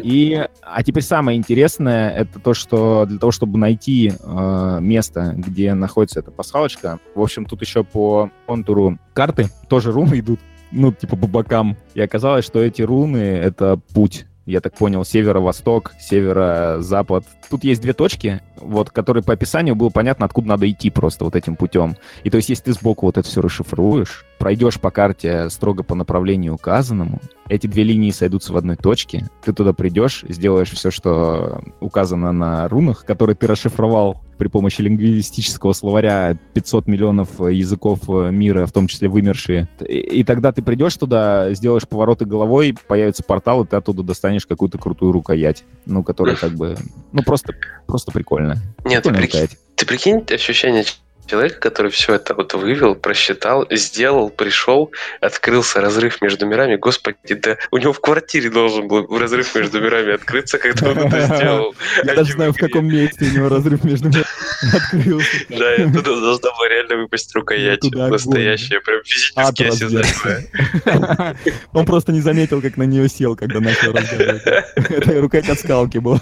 S2: И, а теперь самое интересное, это то, что для того, чтобы найти э, место, где находится эта пасхалочка, в общем, тут еще по контуру карты тоже руны идут, ну, типа по бокам. И оказалось, что эти руны — это путь. Я так понял, северо-восток, северо-запад. Тут есть две точки, вот, которые по описанию было понятно, откуда надо идти просто вот этим путем. И то есть, если ты сбоку вот это все расшифруешь, пройдешь по карте строго по направлению указанному, эти две линии сойдутся в одной точке, ты туда придешь, сделаешь все, что указано на рунах, которые ты расшифровал при помощи лингвистического словаря 500 миллионов языков э, мира, в том числе вымершие. И, тогда ты придешь туда, сделаешь повороты головой, появится портал, и ты оттуда достанешь какую-то крутую рукоять, ну, которая как бы, ну, просто, просто прикольно.
S3: Нет, ты
S2: Прикольная
S3: прикинь, ты прикинь ощущение человека, который все это вот вывел, просчитал, сделал, пришел, открылся разрыв между мирами. Господи, да у него в квартире должен был разрыв между мирами открыться, когда он это сделал.
S2: Я
S3: А
S2: даже знаю, в каком месте у него разрыв между ними открылся.
S3: Да, туда должна была реально выпасть рукоять. Настоящая, прям физически осязаемая.
S2: Он просто не заметил, как на нее сел, когда начал разговаривать. Это рукоять от скалки была.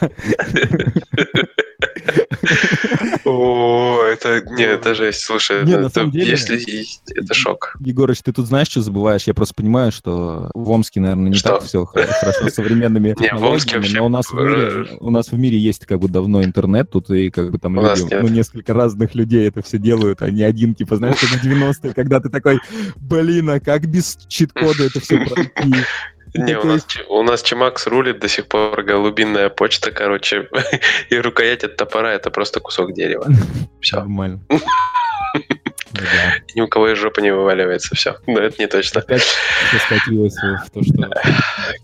S3: О, это, не, это жесть, слушай,
S2: Не,
S3: это-
S2: на самом деле-
S3: если есть, это шок.
S2: Егорыч, ты тут знаешь, что забываешь? Я просто понимаю, что в Омске, наверное, не
S3: Что?
S2: так все хорошо с современными
S3: Не, в Омске
S2: технологиями,
S3: вообще,
S2: но у нас, в мире, у нас в мире есть как бы давно интернет тут, и как бы там
S3: У
S2: люди, ну, несколько разных людей это все делают, а не один, типа, знаешь, как в 90-е, когда ты такой, блин, а как без чит-кода это все пройти?
S3: Не, у нас, у нас Чимакс рулит до сих пор голубинная почта, короче, и рукоять от топора это просто кусок дерева. Все.
S2: Нормально.
S3: Ни у кого из жопы не вываливается, все. Но это не точно.
S2: Опять всё скатилось в то, что...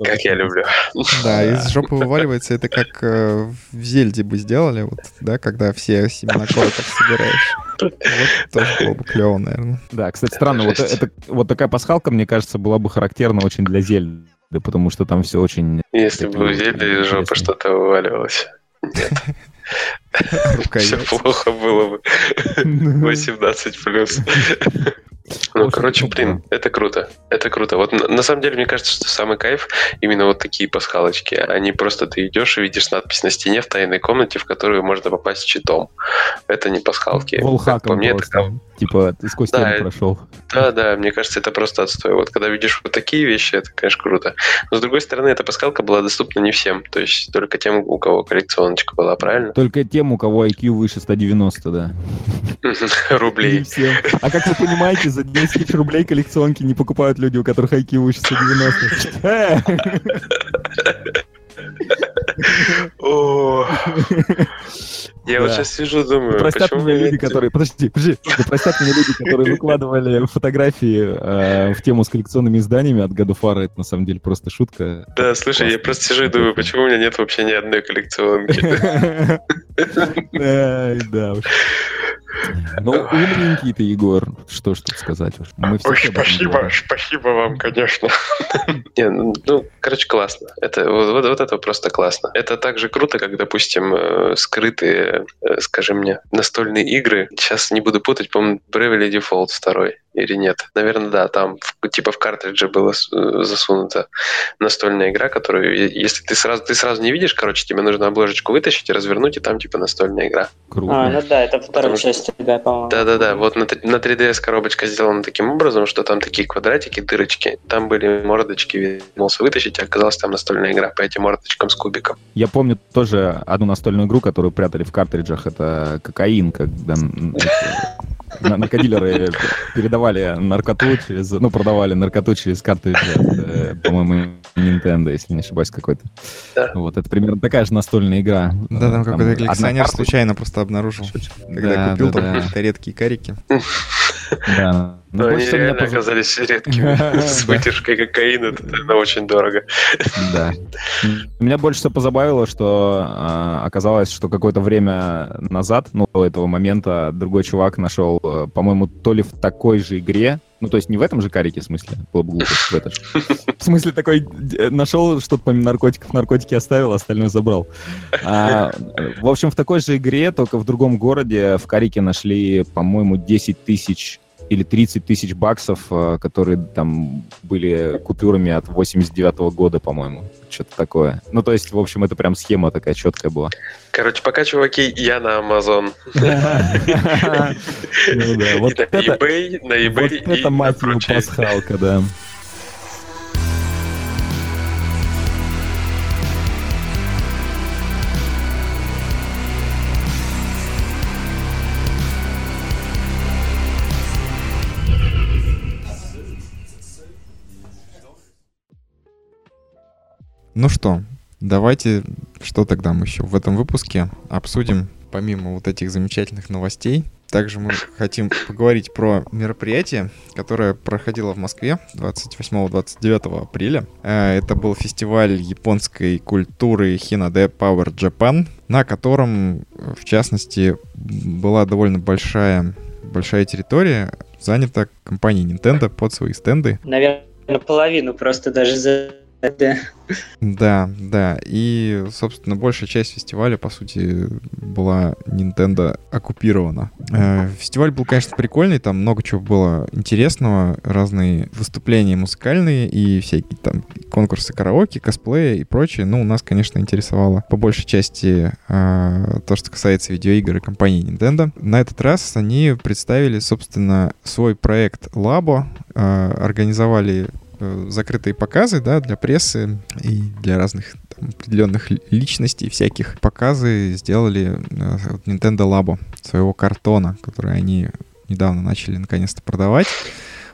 S3: Как я люблю.
S1: Да, из жопы вываливается, это как э, в Зельде бы сделали, вот, да, когда все семена кроликов собираешь. Вот тоже было бы клево, наверное.
S2: Да, кстати, странно, вот, это, вот такая пасхалка, мне кажется, была бы характерна очень для Зельды, потому что там все очень...
S3: Если бы взяли из жопы что-то вываливалось. Нет, все плохо было бы. 18 плюс. Ну,
S2: общем,
S3: короче,
S2: ну,
S3: блин, это круто. Это круто. Вот на, на самом деле, мне кажется, что самый кайф именно вот такие пасхалочки. Они просто ты идешь и видишь надпись на стене в тайной комнате, в которую можно попасть читом. Это не пасхалки. Как
S2: Волхаком
S3: по мне, это
S2: просто. Типа, ты сквозь
S3: Да,
S2: стену прошел.
S3: Да, да, мне кажется, это просто отстой. Вот когда видишь вот такие вещи, это, конечно, круто. Но, с другой стороны, эта пасхалка была доступна не всем. То есть только тем, у кого коллекционочка была, правильно?
S2: Только тем, у кого IQ выше 190, да.
S3: Рублей.
S2: А как вы понимаете, за 10 тысяч рублей коллекционки не покупают люди, у которых IQ выше 190. Э!
S3: О, Я вот
S2: Да.
S3: сейчас сижу, думаю,
S2: Простят меня люди, которые... Подожди, подожди. Да простят меня люди, которые выкладывали фотографии э, в тему с коллекционными изданиями от году фара. Это на самом деле просто шутка.
S3: Да, слушай, я просто сижу и думаю, почему у меня нет вообще ни одной коллекционки.
S2: Ай, Да уж. Ну, умненький ты, Егор. Что ж тут сказать? Мы все
S3: Ой, спасибо, спасибо вам, конечно. Не, ну, ну, короче, классно. Это вот, вот- вот это просто классно. Это так же круто, как, допустим, э, скрытые, э, скажи мне, настольные игры. Сейчас не буду путать, по-моему, Bravely Default 2 или нет. Наверное, да, там типа в картридже было с- э, засунута настольная игра, которую, если ты сразу, ты сразу не видишь, короче, тебе нужно обложечку вытащить и развернуть, и там типа настольная игра.
S2: Круто.
S4: А, ну да, это вторая
S3: Потому
S4: часть, да, по-моему.
S3: Да-да-да, вот на, на 3DS коробочка сделана таким образом, что там такие квадратики, дырочки, там были мордочки, вернулся вытащить, а оказалось там настольная игра по этим мордочкам с кубиком.
S2: Я помню тоже одну настольную игру, которую прятали в картриджах. Это кокаин, когда наркодилеры передавали наркоту через... Ну, продавали наркоту через картриджи, э, по-моему, Nintendo, если не ошибаюсь, какой-то.
S3: Да.
S2: Вот, это примерно такая же настольная игра.
S1: Да, там какой-то коллекционер случайно просто обнаружил, когда
S2: Да,
S1: купил
S2: да,
S1: там
S2: да.
S1: какие-то редкие карики.
S2: Да. Ну,
S3: Но
S2: больше
S3: они
S2: всего меня
S3: реально оказались редкими с вытяжкой кокаина, это, очень дорого.
S2: Да. Меня больше всего позабавило, что а, оказалось, что какое-то время назад, ну, до этого момента, другой чувак нашел, э, по-моему, то ли в такой же игре, ну, то есть не в этом же карике, в смысле, было бы глупо, в это же. В смысле, такой э, нашел что-то помимо наркотиков, наркотики оставил, остальное забрал. А, в общем, в такой же игре, только в другом городе, в карике нашли, по-моему, 10 тысяч или 30 тысяч баксов, э, которые там были купюрами от 89 года, по-моему. Что-то такое. Ну, то есть, в общем, это прям схема такая четкая была.
S3: Короче, пока, чуваки, я на Amazon.
S2: Ну
S3: на
S2: это,
S3: eBay, на eBay
S2: вот
S3: и
S2: это, мать его, пасхалка, да.
S1: Ну что, давайте, что тогда мы еще в этом выпуске обсудим, помимо вот этих замечательных новостей. Также мы хотим поговорить про мероприятие, которое проходило в Москве 28-29 апреля. Э, Это был фестиваль японской культуры Hinode Power Japan, на котором, в частности, была довольно большая, большая территория, занята компанией Nintendo под свои стенды.
S4: Наверное, половину просто даже за... Да.
S1: Да, да. И, собственно, большая часть фестиваля, по сути, была Nintendo оккупирована. Э, Фестиваль был, конечно, прикольный, там много чего было интересного, разные выступления музыкальные и всякие там конкурсы караоке, косплея и прочее. Ну, нас, конечно, интересовало по большей части э, то, что касается видеоигр и компании Nintendo. На этот раз они представили, собственно, свой проект Labo, э, организовали закрытые показы, да, для прессы и для разных там, определенных ли- личностей всяких. Показы сделали э, Nintendo Labo своего картона, который они недавно начали наконец-то продавать.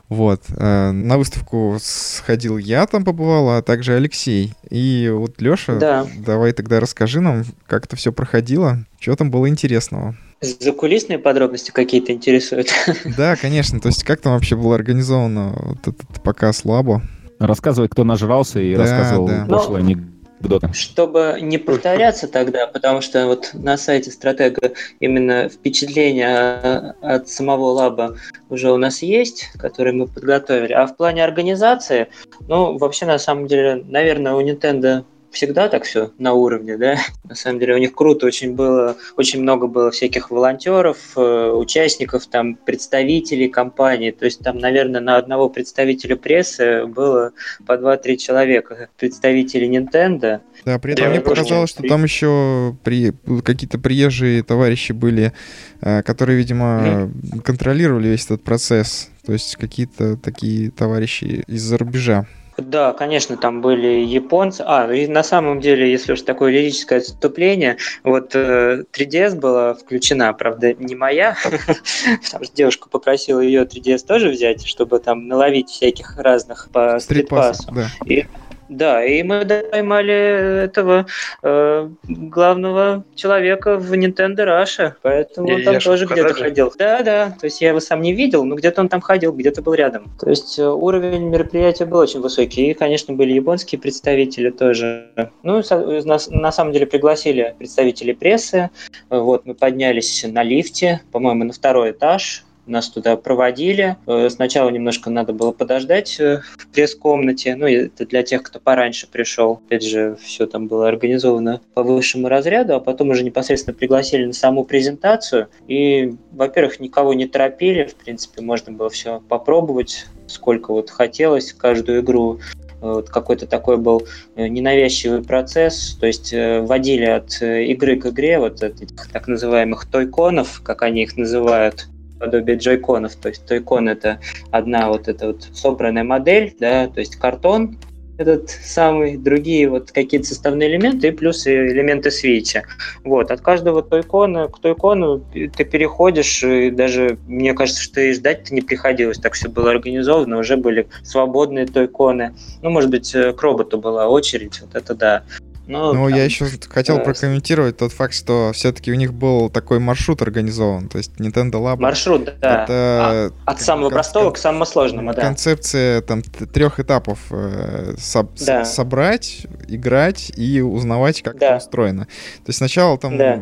S1: Вот. э, На выставку сходил я, там побывал, а также Алексей. И вот, Леша,
S4: Да.
S1: давай тогда расскажи нам, как это все проходило, что там было интересного.
S4: Закулисные подробности какие-то интересуют.
S1: Да, конечно. То есть, как там вообще было организовано вот этот показ Лабо?
S2: Рассказывай, кто нажрался и
S1: Да,
S2: рассказывал
S1: да.
S2: пошлые анекдоты.
S4: Чтобы не повторяться тогда, потому что вот на сайте стратега именно впечатления от самого лаба уже у нас есть, которые мы подготовили. А в плане организации, ну, вообще, на самом деле, наверное, у Nintendo всегда так все на уровне, да. На самом деле у них круто очень было, очень много было всяких волонтеров, э, участников, там, представителей компании. То есть там, наверное, на одного представителя прессы было по 2-3 человека. Представители Nintendo,
S1: Да, при этом
S3: Я
S1: мне показалось, что там еще при... какие-то приезжие товарищи были, э, которые, видимо, контролировали весь этот процесс. То есть какие-то такие товарищи из-за рубежа.
S4: Да, конечно, там были японцы. А, и на самом деле, если уж такое лирическое отступление, вот э, 3DS была включена, правда, не моя, потому что девушка попросила ее 3DS тоже взять, чтобы там наловить всяких разных по
S1: Стритпасс,
S4: стритпассу.
S1: да.
S4: И Да, и мы поймали этого э, главного человека в Nintendo Russia, поэтому
S3: Я-
S4: он там тоже где-то ходил. Да, да, то есть я его сам не видел, но где-то он там ходил, где-то был рядом. То есть э, уровень мероприятия был очень высокий, и, конечно, были японские представители тоже. Ну, нас на самом деле пригласили представителей прессы, вот, мы поднялись на лифте, по-моему, на второй этаж, нас туда проводили. Э, Сначала немножко надо было подождать э, в пресс-комнате. Ну, это для тех, кто пораньше пришел. Опять же, все там было организовано по высшему разряду, а потом уже непосредственно пригласили на саму презентацию. И, во-первых, никого не торопили. В принципе, можно было все попробовать, сколько вот хотелось каждую игру. Э, Вот какой-то такой был ненавязчивый процесс, то есть вводили от игры к игре вот этих так называемых тойконов, как они их называют, подобие джойконов. То есть тойкон это одна вот эта вот собранная модель, да, то есть картон этот самый, другие вот какие-то составные элементы и плюс элементы свечи. Вот, от каждого тойкона к тойкону ты переходишь, и даже, мне кажется, что и ждать-то не приходилось, так все было организовано, уже были свободные тойконы. Ну, может быть, э, к роботу была очередь, вот это да. Но
S1: Ну,
S4: там-
S1: я еще хотел прокомментировать тот факт, что все-таки у них был такой маршрут организован. То есть Nintendo Lab
S4: Маршрут, да.
S1: это
S4: От самого
S1: кон-
S4: простого
S1: кон-
S4: к самому сложному, да.
S1: концепция там трех этапов. э, соб- с-
S4: Да.
S1: Собрать, играть и узнавать, как
S4: Да.
S1: это устроено. То есть сначала там
S4: Да.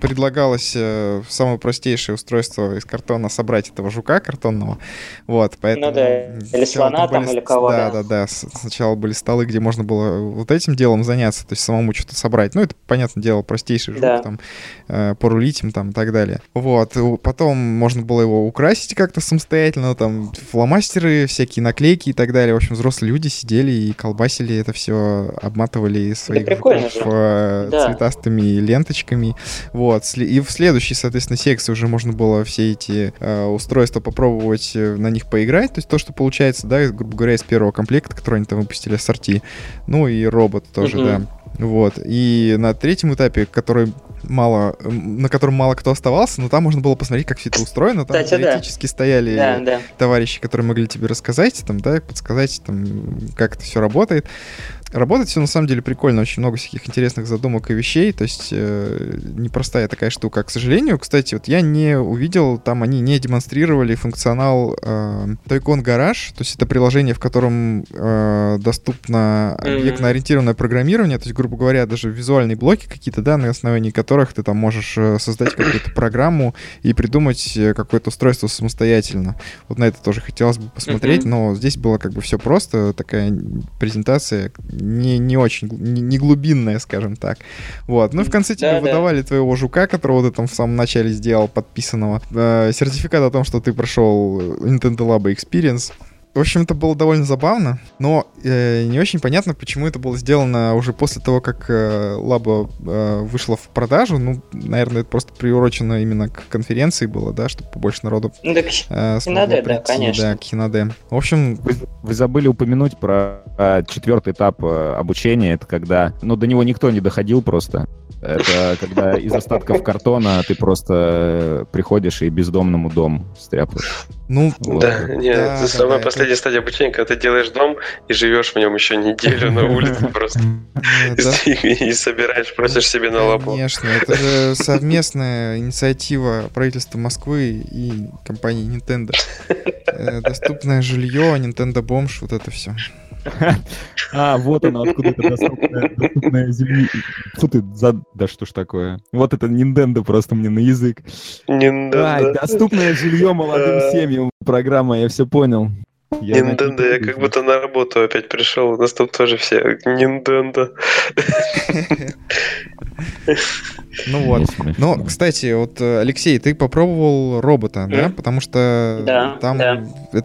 S1: предлагалось э, самое простейшее устройство из картона собрать этого жука картонного. Вот, поэтому...
S4: Ну да, или слона там,
S1: были
S4: или
S1: с-
S4: кого,
S1: Да,
S4: да.
S1: да, Сначала были столы, где можно было вот этим делом заняться, то есть самому что-то собрать. Ну, это, понятное дело, простейший жук,
S4: Да.
S1: там, э, порулить им там и так далее. Вот. Потом можно было его украсить как-то самостоятельно, там, фломастеры, всякие наклейки и так далее. В общем, взрослые люди сидели и колбасили это все, обматывали своих жуков, э,
S4: Да.
S1: цветастыми ленточками. Вот. И в следующей, соответственно, секции уже можно было все эти э, устройства попробовать э, на них поиграть. То есть то, что получается, да, грубо говоря, из первого комплекта, который они там выпустили ассорти. Ну и робот тоже,
S4: Мгм.
S1: да. Вот. И на третьем этапе, который мало, на котором мало кто оставался, но там можно было посмотреть, как все это устроено. Там
S4: Кстати, да.
S1: теоретически стояли
S4: Да, да.
S1: товарищи, которые могли тебе рассказать, там, да, подсказать, там, как это все работает. Работает все на самом деле прикольно, очень много всяких интересных задумок и вещей, то есть э, непростая такая штука. К сожалению, кстати, вот я не увидел, там они не демонстрировали функционал э, Toycon Garage, то есть это приложение, в котором э, доступно объектно-ориентированное программирование, то есть, грубо говоря, даже визуальные блоки какие-то, да, на основании которых ты там можешь э, создать какую-то программу и придумать э, какое-то устройство самостоятельно. Вот на это тоже хотелось бы посмотреть, но здесь было как бы все просто, такая презентация не, не очень, не, не глубинная, скажем так. Вот. Ну и в конце тебе
S4: Да-да.
S1: выдавали твоего жука, которого ты там в самом начале сделал, подписанного, э, сертификат о том, что ты прошел Nintendo Lab Experience. В общем, это было довольно забавно, но э, не очень понятно, почему это было сделано уже после того, как э, Лаба э, вышла в продажу. Ну, наверное, это просто приурочено именно к конференции было, да, чтобы побольше народу
S4: Ну,
S1: э, смогло
S4: Хинаде, да,
S1: прийти,
S4: конечно.
S1: да, к Хинаде. В общем,
S2: Вы, вы забыли упомянуть про а, четвертый этап э, обучения. Это когда, ну, до него никто не доходил просто. Это когда из остатков картона ты просто э, приходишь и бездомному дом стряпаешь.
S1: ну,
S2: Вот.
S3: Да, нет,
S1: Да,
S3: это
S1: да,
S3: самая
S1: да,
S3: последняя стадия обучения, когда ты делаешь дом и живешь в нем еще неделю на улице просто. И собираешь, просишь себе на лапу.
S1: Конечно, это же совместная инициатива правительства Москвы и компании Nintendo. Э, Доступное жилье, Nintendo бомж, вот это все.
S2: А, вот оно, откуда это доступная, доступная земля. Фу ты, за... да что ж такое. Вот это Nintendo просто мне на язык.
S3: Nintendo.
S2: Ай, доступное жилье молодым семьям программа, я все понял. Я
S3: Nintendo, я как будто на работу опять пришел, у нас тут тоже все Nintendo.
S1: Ну вот. Но, кстати, вот, э, Алексей, ты попробовал робота, да? Потому что там,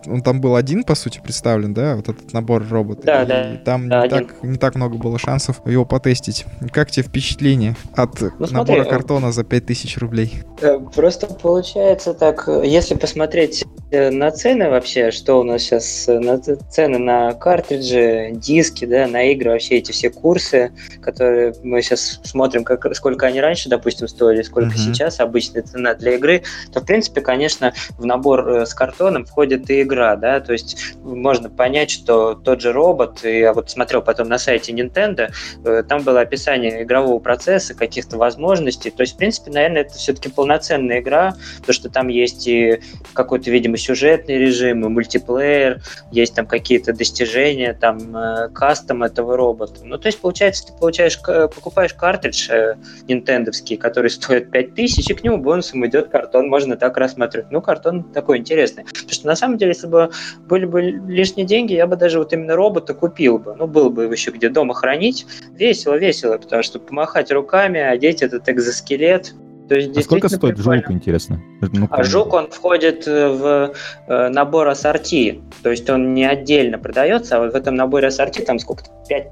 S1: он там был один, по сути, представлен, да? Вот этот набор робота.
S4: Да,
S1: и
S4: да,
S1: там не, так, много было шансов его потестить. Как тебе впечатление от
S4: Ну,
S1: набора
S4: э,
S1: картона за 5000 рублей?
S4: Э, Просто получается так, если посмотреть на цены вообще, что у нас сейчас, э, на цены на картриджи, диски, да, на игры, вообще эти все курсы, которые мы сейчас смотрим, как, сколько они раньше, допустим, стоили, сколько
S1: Мгм.
S4: сейчас обычная цена для игры, то, в принципе, конечно, в набор э, с картоном входит и игра, да, то есть можно понять, что тот же робот, я вот смотрел потом на сайте Nintendo, э, там было описание игрового процесса, каких-то возможностей, то есть, в принципе, наверное, это все-таки полноценная игра, то, что там есть и какой-то, видимо, сюжетный режим, и мультиплеер, есть там какие-то достижения, там э, кастом этого робота. Ну, то есть, получается, ты получаешь, покупаешь картридж э, нинтендовский, который стоит 5000, и к нему бонусом идет картон, можно так рассматривать. Ну, картон такой интересный. Потому что, на самом деле, если бы были бы лишние деньги, я бы даже вот именно робота купил бы. Ну, был бы его еще где дома хранить. Весело, весело, потому что помахать руками, одеть этот экзоскелет. То есть,
S2: А сколько стоит
S4: прикольно.
S2: жук, интересно? Ну,
S4: А жук, он входит в э, набор ассорти, то есть он не отдельно продается, а вот в этом наборе ассорти там сколько-то, 5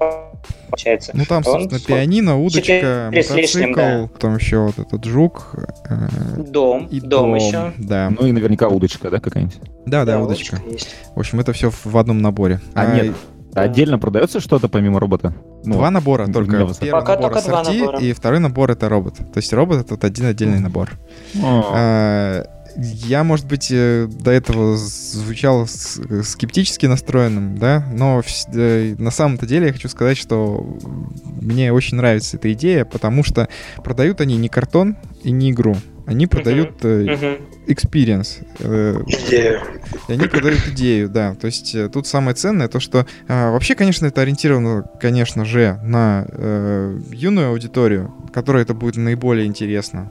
S4: получается.
S1: Ну там,
S4: Он
S1: собственно,
S4: сколько?
S1: пианино, удочка,
S4: с лишним,
S1: мотоцикл, потом еще вот этот жук. э,
S4: Дом,
S1: И
S4: дом, еще.
S1: Да.
S2: Ну и наверняка удочка, да, какая-нибудь?
S1: да, да, удочка.
S4: есть.
S1: В общем, это все в одном наборе.
S2: А, нет,
S4: Да.
S2: Отдельно продается что-то помимо робота? Ну,
S1: Два набора только. Первый
S4: Пока
S1: набор
S4: только два
S1: ассорти,
S4: набора.
S1: и второй набор это робот. То есть робот это вот один отдельный набор. А, Я, может быть, э, до этого звучал с- скептически настроенным, да, но э, на самом-то деле я хочу сказать, что мне очень нравится эта идея, потому что продают они не картон и не игру, они продают э,
S4: Мгм.
S1: Experience. э,
S3: Идея.
S1: и они продают идею, да. То есть э, тут самое ценное то, что а, вообще, конечно, это ориентировано, конечно же, на э, юную аудиторию, которой это будет наиболее интересно.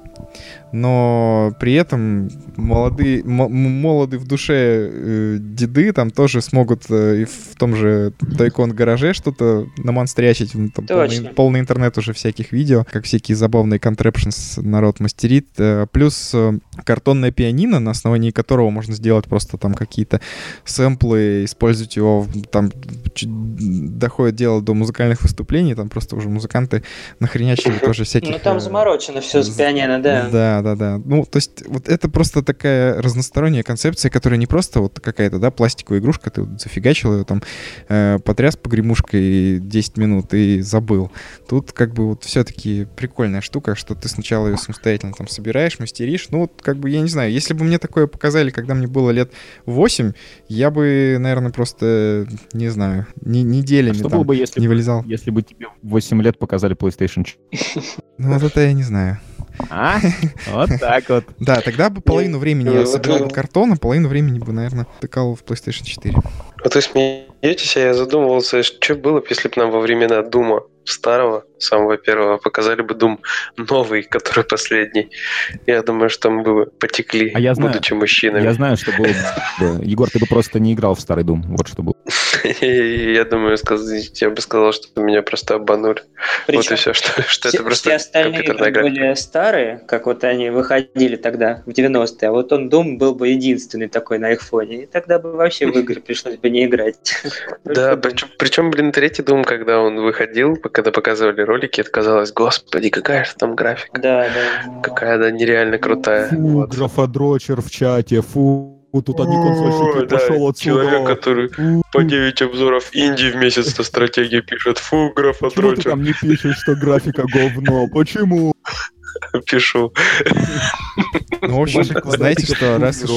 S1: Но при этом молодые, м- м- молоды в душе э, деды там тоже смогут э, и в том же Тайкон гараже что-то намонстрячить. Ну, Там полный, полный интернет уже всяких видео, как всякие забавные контрепшнс народ мастерит. Э, Плюс э, картонное пианино, на основании которого можно сделать просто там какие-то сэмплы, использовать его, там доходит дело до музыкальных выступлений, там просто уже музыканты нахренячили тоже всяких...
S4: Ну там
S1: э,
S4: заморочено все с пианино, да.
S1: Да, да, да. Ну, то есть вот это просто такая разносторонняя концепция, которая не просто вот какая-то, да, пластиковая игрушка, ты вот зафигачил ее там, э, потряс погремушкой 10 минут и забыл. Тут как бы вот все-таки прикольная штука, что ты сначала ее самостоятельно там собираешь, мастеришь. Ну, вот как бы, я не знаю, если бы мне такое показали, когда мне было лет 8, я бы, наверное, просто, не знаю, не, неделями
S2: Что
S1: там
S2: было бы, если
S1: не
S2: бы-
S1: вылезал.
S2: Если бы тебе в 8 лет показали PlayStation 4.
S1: Ну, вот это я не знаю.
S2: А? Вот так вот.
S1: Да, тогда бы половину времени я
S3: ну,
S1: собирал бы картон, а половину времени бы, наверное, тыкал в PlayStation 4.
S3: Вот вы смеетесь, а я задумывался, что было бы, если бы нам во времена Дума старого, самого первого, показали бы Дум новый, который последний. Я думаю, что мы бы потекли,
S2: А я знаю.
S3: будучи мужчинами.
S2: Я знаю, что было бы. Егор, ты бы просто не играл в старый Дум. Вот что было.
S3: Я думаю, я бы сказал, что меня просто обманули. Вот и все, что, это просто
S4: все остальные были старые, как вот они выходили тогда, в 90-е, а вот он Doom был бы единственный такой на их фоне, и тогда бы вообще в игры пришлось бы не играть.
S3: Да,
S4: Doom.
S3: причем, причем, блин, третий Дум, когда он выходил, когда показывали ролики, это казалось, господи, какая же там графика.
S4: Да, да.
S3: Какая она нереально крутая.
S2: Фу,
S3: Вот.
S2: графодрочер в чате, фу, тут одни
S3: Ой,
S2: консольщики,
S3: да,
S2: пошел
S3: Человек,
S2: отсюда.
S3: который
S2: Фу,
S3: по 9 обзоров инди в месяц на стратегии пишет. Фу, граф
S2: Почему ты там не пишешь, что графика говно? Почему?
S3: Пишу.
S1: Ну, в общем, знаете что, раз уж,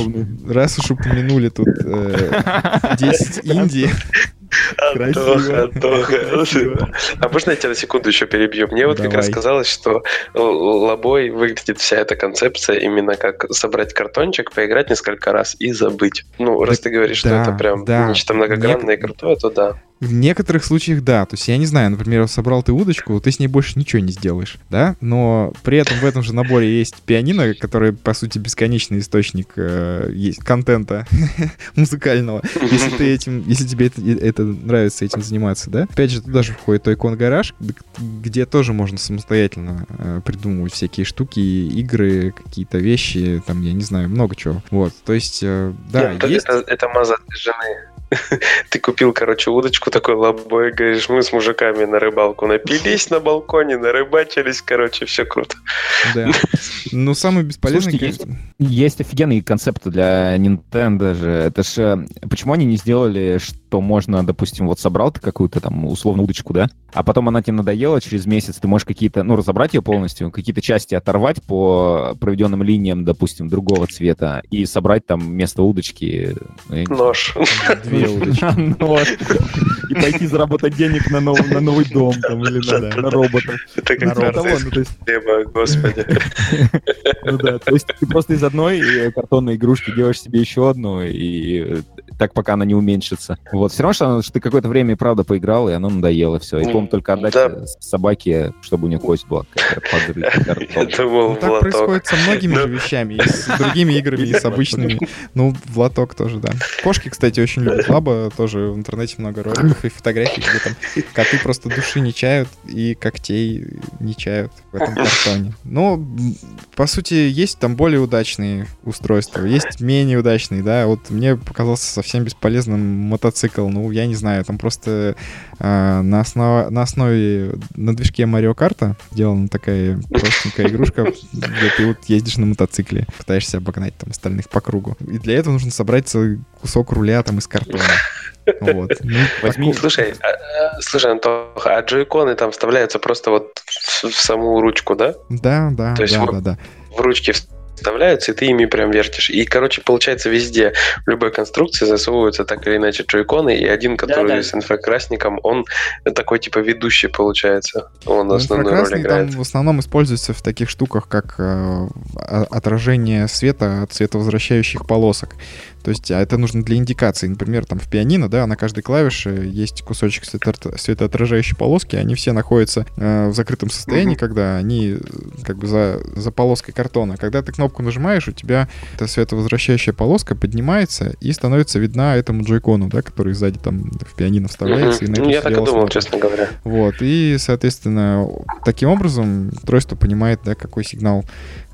S1: раз уж упомянули тут э, 10 Индии.
S3: Антоха, Антоха. А можно я тебя на секунду еще перебью? Мне вот как раз казалось, что лобой выглядит вся эта концепция именно как собрать картончик, поиграть несколько раз и забыть. Ну, раз
S1: Так
S3: ты говоришь, что это прям
S1: да.
S3: нечто многогранное и крутое, то да.
S1: в некоторых случаях да. То есть я не знаю, например, собрал ты удочку, ты с ней больше ничего не сделаешь, да? Но при этом в этом же наборе есть пианино, которое, по сути, бесконечный источник э, есть контента музыкального. Если ты этим, если тебе это, это нравится этим заниматься, да? Опять же, туда же входит Тойкон Гараж, где тоже можно самостоятельно э, придумывать всякие штуки, игры, какие-то вещи, там, я не знаю, много чего. Вот, то есть, э, да,
S3: Нет,
S1: есть...
S3: это, это маза для жены. Ты купил, короче, удочку такой лобой, говоришь, мы с мужиками на рыбалку напились на балконе, нарыбачились, короче, все круто.
S1: Да. Ну, самый бесполезный,
S2: Слушайте,
S1: конечно,
S2: Есть офигенные концепты для Nintendo же. Это ж... э, Почему они не сделали, что можно, допустим, вот собрал ты какую-то там условно удочку, да? А потом она тебе надоела, через месяц ты можешь какие-то, ну, разобрать ее полностью, какие-то части оторвать по проведенным линиям, допустим, другого цвета, и собрать там вместо удочки... ну,
S3: Нож.
S1: две удочки.
S2: нож. И пойти заработать денег на новый, на новый дом там, или на, на робота.
S3: Это
S1: На
S3: как
S1: робот.
S2: Того, ну, то есть,
S3: хлеба, господи.
S2: ну да, то есть ты просто из одной э, картонной игрушки делаешь себе еще одну, и э, так пока она не уменьшится. Вот, все равно, что, она- что ты какое-то время и правда поиграл, и оно надоело, все. И, по-моему, только отдать
S3: Да.
S2: э, собаке, чтобы у нее кость была картон.
S3: думал,
S1: Ну, так происходит со многими
S3: Ну.
S1: же вещами, и с другими играми, и с обычными. Ну, в лоток тоже, да. Кошки, кстати, очень любят лаба, тоже в интернете много роликов и фотографий, где там коты просто души не чают и когтей не чают в этом картоне. Ну, м, по сути, есть там более удачные устройства, есть менее удачные, да. Вот мне показался совсем бесполезным мотоцикл. Ну, я не знаю, там просто а, на, основа- на основе, на движке Mario Kart сделана такая простенькая игрушка, где ты вот ездишь на мотоцикле, пытаешься обогнать там остальных по кругу. И для этого нужно собрать целый кусок руля там из картона. Вот. Ну,
S2: Возьми-
S1: тако-
S3: Слушай, а, слушай, Антоха, а джойконы там вставляются просто вот в, в саму ручку, да?
S1: Да, да,
S3: То есть
S1: да,
S3: вот-
S1: да, да.
S3: В ручки вставляются, и ты ими прям вертишь. И, короче, получается, везде, в любой конструкции засовываются так или иначе джойконы, и один, который
S4: Да-да.
S3: с инфракрасником, он такой, типа, ведущий получается. Он
S1: Ну,
S3: основную роль играет.
S1: там в основном используется в таких штуках, как э, отражение света от световозвращающих полосок. То есть, а это нужно для индикации. Например, там в пианино, да, на каждой клавише есть кусочек свето- светоотражающей полоски, они все находятся э, в закрытом состоянии,
S3: Мгм.
S1: когда они как бы за, за полоской картона. Когда ты кнопку нажимаешь, у тебя эта световозвращающая полоска поднимается и становится видна этому джойкону, да, который сзади там в пианино вставляется. и
S3: Мгм.
S1: на
S3: Ну, я так и думал,
S1: смотрит.
S3: честно говоря.
S1: Вот, и, соответственно, таким образом устройство понимает, да, какой сигнал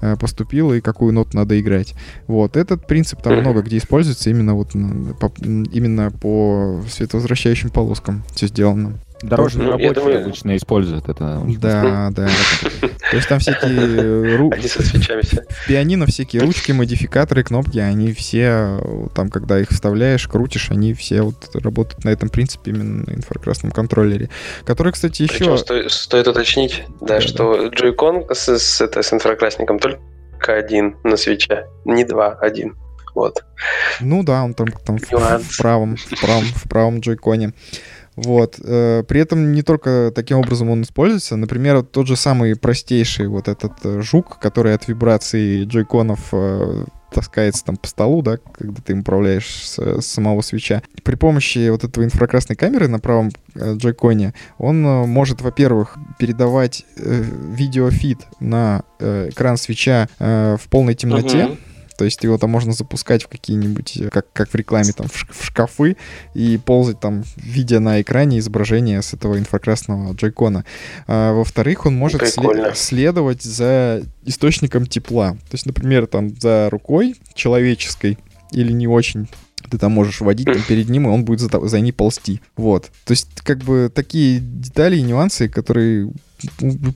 S1: э, поступил и какую ноту надо играть. Вот, этот принцип там много где используется именно вот по, именно по световозвращающим полоскам все сделано.
S2: Дорожные
S3: Ну,
S2: рабочие
S3: думаю-
S2: обычно используют это.
S1: Да, да. То есть там всякие ру-
S3: Они со свечами все.
S1: в пианино всякие ручки, модификаторы, кнопки, они все, там, когда их вставляешь, крутишь, они все вот работают на этом принципе именно на инфракрасном контроллере. Который, кстати, еще...
S3: Причем сто- стоит уточнить, да,
S1: Да,
S3: что джойкон с, с, это, с инфракрасником только один на свече, не два, один. Вот.
S1: Ну да, он там, там в,
S3: Нюанс.
S1: в правом, в правом, в правом джойконе. Вот. э, При этом не только таким образом он используется. Например, тот же самый простейший вот этот э, жук, который от вибрации джойконов э, таскается там по столу, да, когда ты им управляешь с, с самого свеча. При помощи вот этого инфракрасной камеры на правом э, джойконе он э, может, во-первых, передавать э, видеофид на э, экран свеча э, в полной темноте.
S4: Мгм.
S1: То есть его там можно запускать в какие-нибудь, э, как, как в рекламе, там, в, ш- в шкафы и ползать там, видя на экране изображение с этого инфракрасного джойкона. А, во-вторых, он может сле-
S3: Прикольно.
S1: следовать за источником тепла. То есть, например, там за рукой человеческой или не очень ты там можешь водить там, перед ним, и он будет за, за ней ползти. Вот. То есть, как бы такие детали и нюансы, которые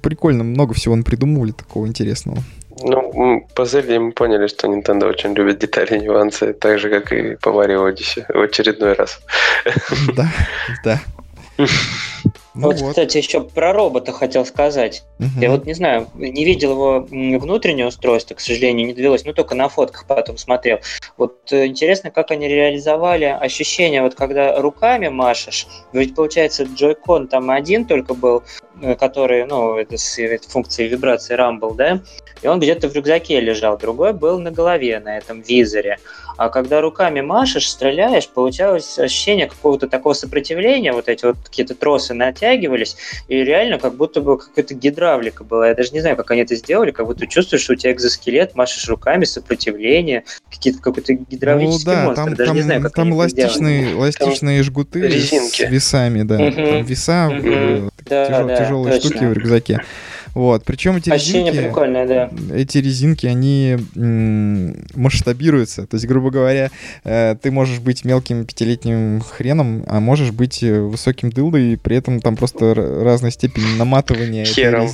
S1: прикольно, много всего придумывали такого интересного.
S3: Ну, по Зельде мы поняли, что Nintendo очень любит детали и нюансы, так же, как и по Mario Odyssey в очередной раз.
S1: Да, да. Ну
S4: вот,
S1: вот.
S4: кстати, еще про робота хотел сказать.
S1: Мгм.
S4: Я вот не знаю, не видел его внутреннее устройство, к сожалению, не довелось, ну только на фотках потом смотрел. Вот э, интересно, как они реализовали ощущение, вот когда руками машешь, ведь получается джойкон там один только был, который, ну, это с э, функцией вибрации Rumble, да, и он где-то в рюкзаке лежал, другой был на голове на этом визоре. А когда руками машешь, стреляешь, получалось ощущение какого-то такого сопротивления, вот эти вот какие-то тросы натягивались, и реально как будто бы какая-то гидравлика была. Я даже не знаю, как они это сделали, как будто чувствуешь, что у тебя экзоскелет, машешь руками, сопротивление, какие-то какой-то гидравлический
S1: ну да,
S4: монстр.
S1: там,
S4: даже
S1: там,
S4: не знаю, как
S1: там
S4: сделали.
S1: эластичные, эластичные жгуты
S3: резинки.
S1: с весами, да.
S4: Мгм.
S1: Там веса,
S4: Мгм. Да, да,
S1: тяжелые
S4: точно.
S1: штуки в рюкзаке. Вот, причем эти
S4: Ощущение
S1: резинки,
S4: прикольное, да.
S1: эти резинки, они масштабируются. То есть, грубо говоря, э, ты можешь быть мелким пятилетним хреном, а можешь быть э, высоким дылдой, и при этом там просто р- разная степень наматывания.
S3: Хером.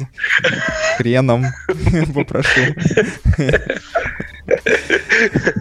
S1: Хреном, попрошу.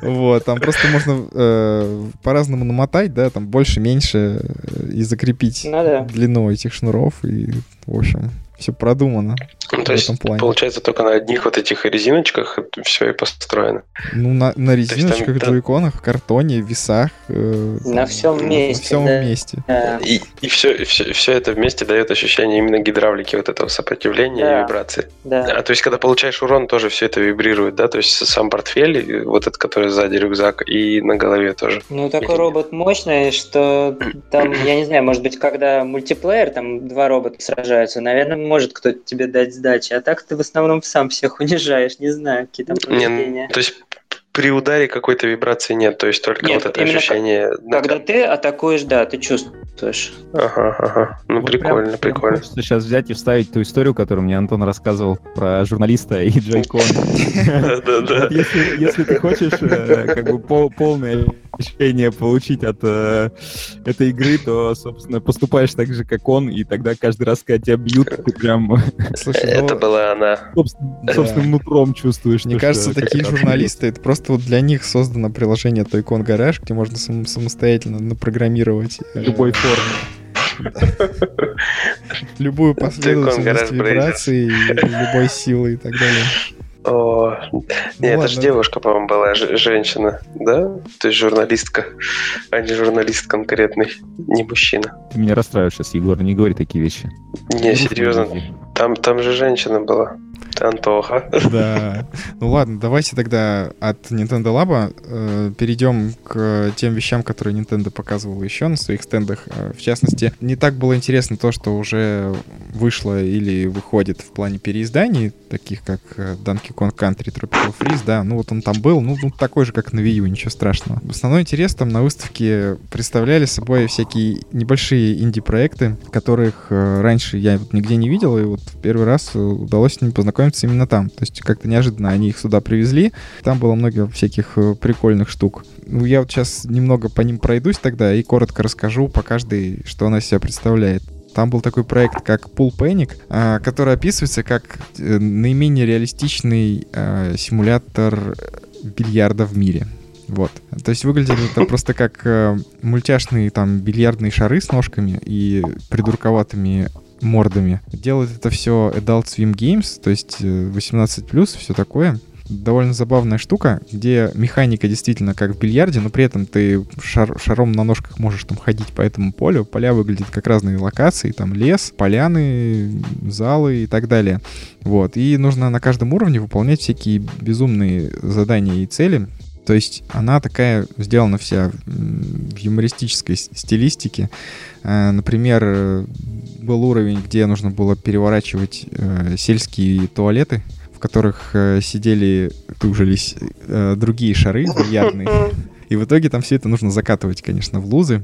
S1: Вот, там просто можно э, по-разному намотать, да, там больше, меньше, э, и закрепить
S4: Ну да.
S1: длину этих шнуров, и, в общем, все продумано.
S3: Ну, то есть,
S1: плане.
S3: получается, только на одних вот этих резиночках все и построено.
S1: Ну, на, на
S3: там,
S1: резиночках,
S3: да.
S1: джойконах, картоне, весах. э,
S4: На всем
S1: На
S4: месте,
S1: всем
S4: да.
S1: месте.
S4: Да.
S3: И, и все, все, все это вместе дает ощущение именно гидравлики, вот этого сопротивления
S4: Да.
S3: и вибрации.
S4: Да.
S3: А то есть, когда получаешь урон, тоже все это вибрирует, да? То есть сам портфель, и вот этот, который сзади рюкзак, и на голове тоже.
S4: Ну, такой
S3: Или-
S4: робот мощный, что там, я не знаю, может быть, когда мультиплеер, там два робота сражаются, наверное, может кто-то тебе дать сдачи, а так ты в основном сам всех унижаешь, не знаю, какие там
S3: Не,
S4: повреждения.
S3: то есть при ударе какой-то вибрации нет, то есть только
S4: Нет,
S3: вот это
S4: именно
S3: ощущение. на
S4: Когда ты атакуешь, да, ты чувствуешь.
S3: Ага, ага. Ну,
S2: Вот
S3: прикольно,
S2: прям- прям
S3: прикольно.
S2: Хочется сейчас взять и вставить ту историю, которую мне Антон рассказывал про журналиста и. Вот если, если ты хочешь э, как бы пол- полное ощущение получить от э, этой игры, то, собственно, поступаешь так же, как он, и тогда каждый раз, когда тебя бьют, ты прям
S1: Слушай,
S3: Это
S1: ну,
S3: была она.
S2: собствен-
S1: Да.
S2: собственным нутром чувствуешь.
S1: мне
S2: то,
S1: кажется,
S2: что
S1: такие журналисты, это просто вот для них создано приложение Toycon Garage, где можно сам- самостоятельно напрограммировать э,
S2: любой форме.
S1: любую последовательность вибраций, любой силы и так далее.
S3: О,
S1: Ну
S3: не, это же девушка, по-моему, была, женщина, да? То есть журналистка, а не журналист конкретный, не мужчина.
S2: Ты меня расстраиваешь сейчас, Егор, не говори такие вещи.
S3: Не, серьезно, там, там же женщина была. Антоха.
S1: Да. Ну ладно, давайте тогда от Nintendo Lab э, перейдем к тем вещам, которые Nintendo показывала еще на своих стендах. Э, В частности, не так было интересно то, что уже вышло или выходит в плане переизданий, таких как э, Donkey Kong Country Tropical Freeze, да, ну вот он там был, ну, ну, такой же, как на Wii U, ничего страшного. Основной интерес там на выставке представляли собой всякие небольшие инди-проекты, которых э, раньше я вот нигде не видел, и вот первый раз удалось с ними познакомиться именно там. То есть как-то неожиданно они их сюда привезли. Там было много всяких э, прикольных штук. Ну, я вот сейчас немного по ним пройдусь тогда и коротко расскажу по каждой, что она из себя представляет. Там был такой проект, как Pool Panic, а, который описывается как э, наименее реалистичный э, симулятор бильярда в мире. Вот. То есть выглядит это просто как э, мультяшные там бильярдные шары с ножками и придурковатыми мордами. Делает это все Adult Swim Games, то есть э, 18+, все такое. Довольно забавная штука, где механика действительно как в бильярде, но при этом ты шар- шаром на ножках можешь там ходить по этому полю. Поля выглядят как разные локации, там лес, поляны, залы и так далее. Вот. И нужно на каждом уровне выполнять всякие безумные задания и цели. То есть она такая сделана вся в юмористической стилистике. Э, Например, был уровень, где нужно было переворачивать э, сельские туалеты, в которых э, сидели, тужились другие шары бильярдные. И в итоге там все это нужно закатывать, конечно, в лузы.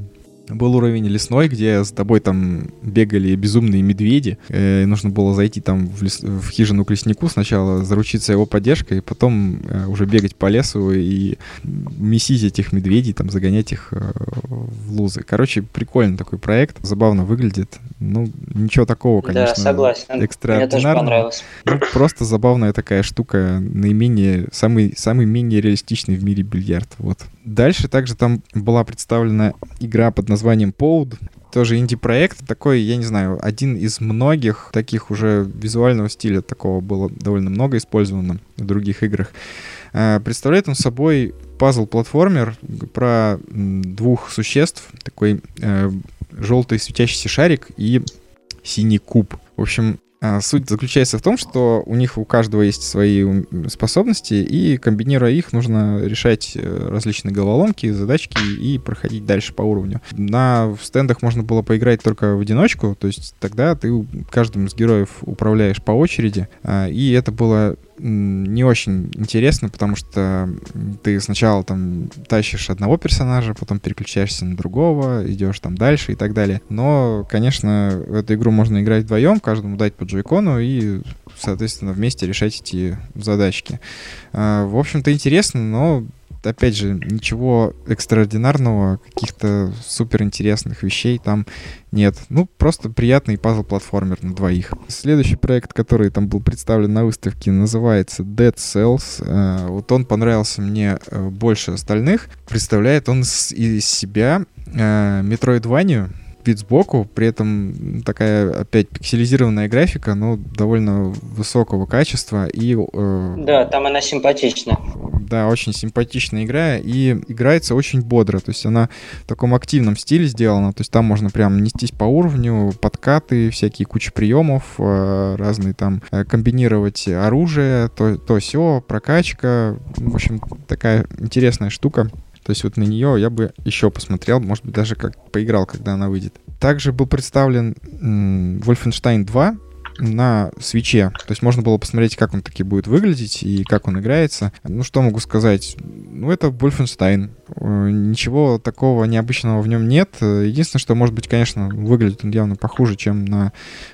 S1: Был уровень лесной, где с тобой там бегали безумные медведи. Э, и нужно было зайти там в, лес- в хижину к леснику, сначала заручиться его поддержкой, потом э, уже бегать по лесу и месить этих медведей, там загонять их э, в лузы. Короче, прикольный такой проект, забавно выглядит. Ну, ничего такого, конечно.
S4: да, согласен. Мне тоже понравилось.
S1: Ну, просто забавная такая штука, наименее, самый, самый менее реалистичный в мире бильярд. Вот. Дальше также там была представлена игра под названием Poud. Тоже инди-проект, такой, я не знаю, один из многих таких уже визуального стиля такого было довольно много использовано в других играх. А, Представляет он собой пазл-платформер про двух существ, такой э, желтый светящийся шарик и синий куб. В общем, Суть заключается в том, что у них у каждого есть свои способности, и комбинируя их, нужно решать э, различные головоломки, задачки и проходить дальше по уровню. На стендах можно было поиграть только в одиночку, то есть тогда ты каждым из героев управляешь по очереди, а, и это было не очень интересно, потому что ты сначала там тащишь одного персонажа, потом переключаешься на другого, идешь там дальше и так далее. Но, конечно, в эту игру можно играть вдвоем, каждому дать по джойкону и, соответственно, вместе решать эти задачки. А, в общем-то, интересно, но опять же, ничего экстраординарного, каких-то суперинтересных вещей там нет. Ну, просто приятный пазл-платформер на двоих. Следующий проект, который там был представлен на выставке, называется Dead Cells. Э, вот он понравился мне э, больше остальных. Представляет он из себя э, Metroidvania, вид сбоку, при этом такая опять пикселизированная графика, но довольно высокого качества и...
S4: Э, да, там она симпатична.
S1: Да, очень симпатичная игра и играется очень бодро, то есть она в таком активном стиле сделана, то есть там можно прям нестись по уровню, подкаты, всякие куча приемов, э, разные там э, комбинировать оружие, то, то все, прокачка, в общем, такая интересная штука. То есть вот на нее я бы еще посмотрел, может быть, даже как поиграл, когда она выйдет. Также был представлен Wolfenstein 2 на свече. То есть можно было посмотреть, как он таки будет выглядеть и как он играется. Ну, что могу сказать? Ну, это Wolfenstein. Ничего такого необычного в нем нет. Единственное, что, может быть, конечно, выглядит он явно похуже, чем на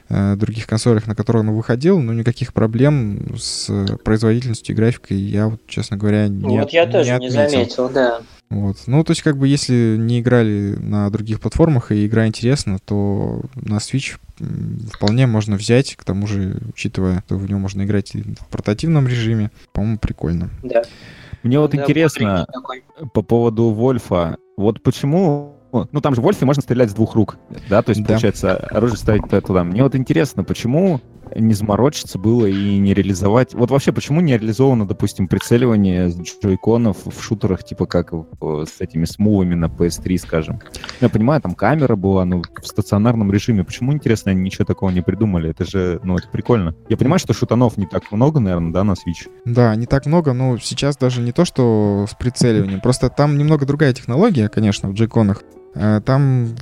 S1: э, других консолях, на которые он выходил, но никаких проблем с производительностью и графикой я, вот, честно говоря, не
S4: Вот я тоже не, не заметил, да.
S1: Вот. Ну, то есть, как бы, если не играли на других платформах и игра интересна, то на Switch вполне можно взять, к тому же, учитывая, что в него можно играть и в портативном режиме, по-моему, прикольно.
S2: Да. Мне вот да, интересно по поводу Вольфа, вот почему ну, там же в Вольфе можно стрелять с двух рук, да, то есть, да. получается, оружие ставить туда. Мне вот интересно, почему не заморочиться было и не реализовать... Вот вообще, почему не реализовано, допустим, прицеливание джойконов в шутерах, типа как с этими смувами на PS3, скажем? Я понимаю, там камера была, но в стационарном режиме. Почему, интересно, они ничего такого не придумали? Это же, ну, это прикольно. Я понимаю, что шутанов не так много, наверное, да, на Switch?
S1: Да, не так много, но сейчас даже не то, что с прицеливанием. Просто там немного другая технология, конечно, в джойконах. Э, там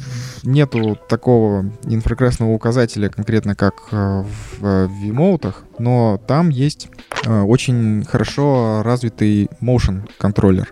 S1: нету такого инфракрасного указателя конкретно, как э, в вимоутах, но там есть э, очень хорошо развитый motion контроллер.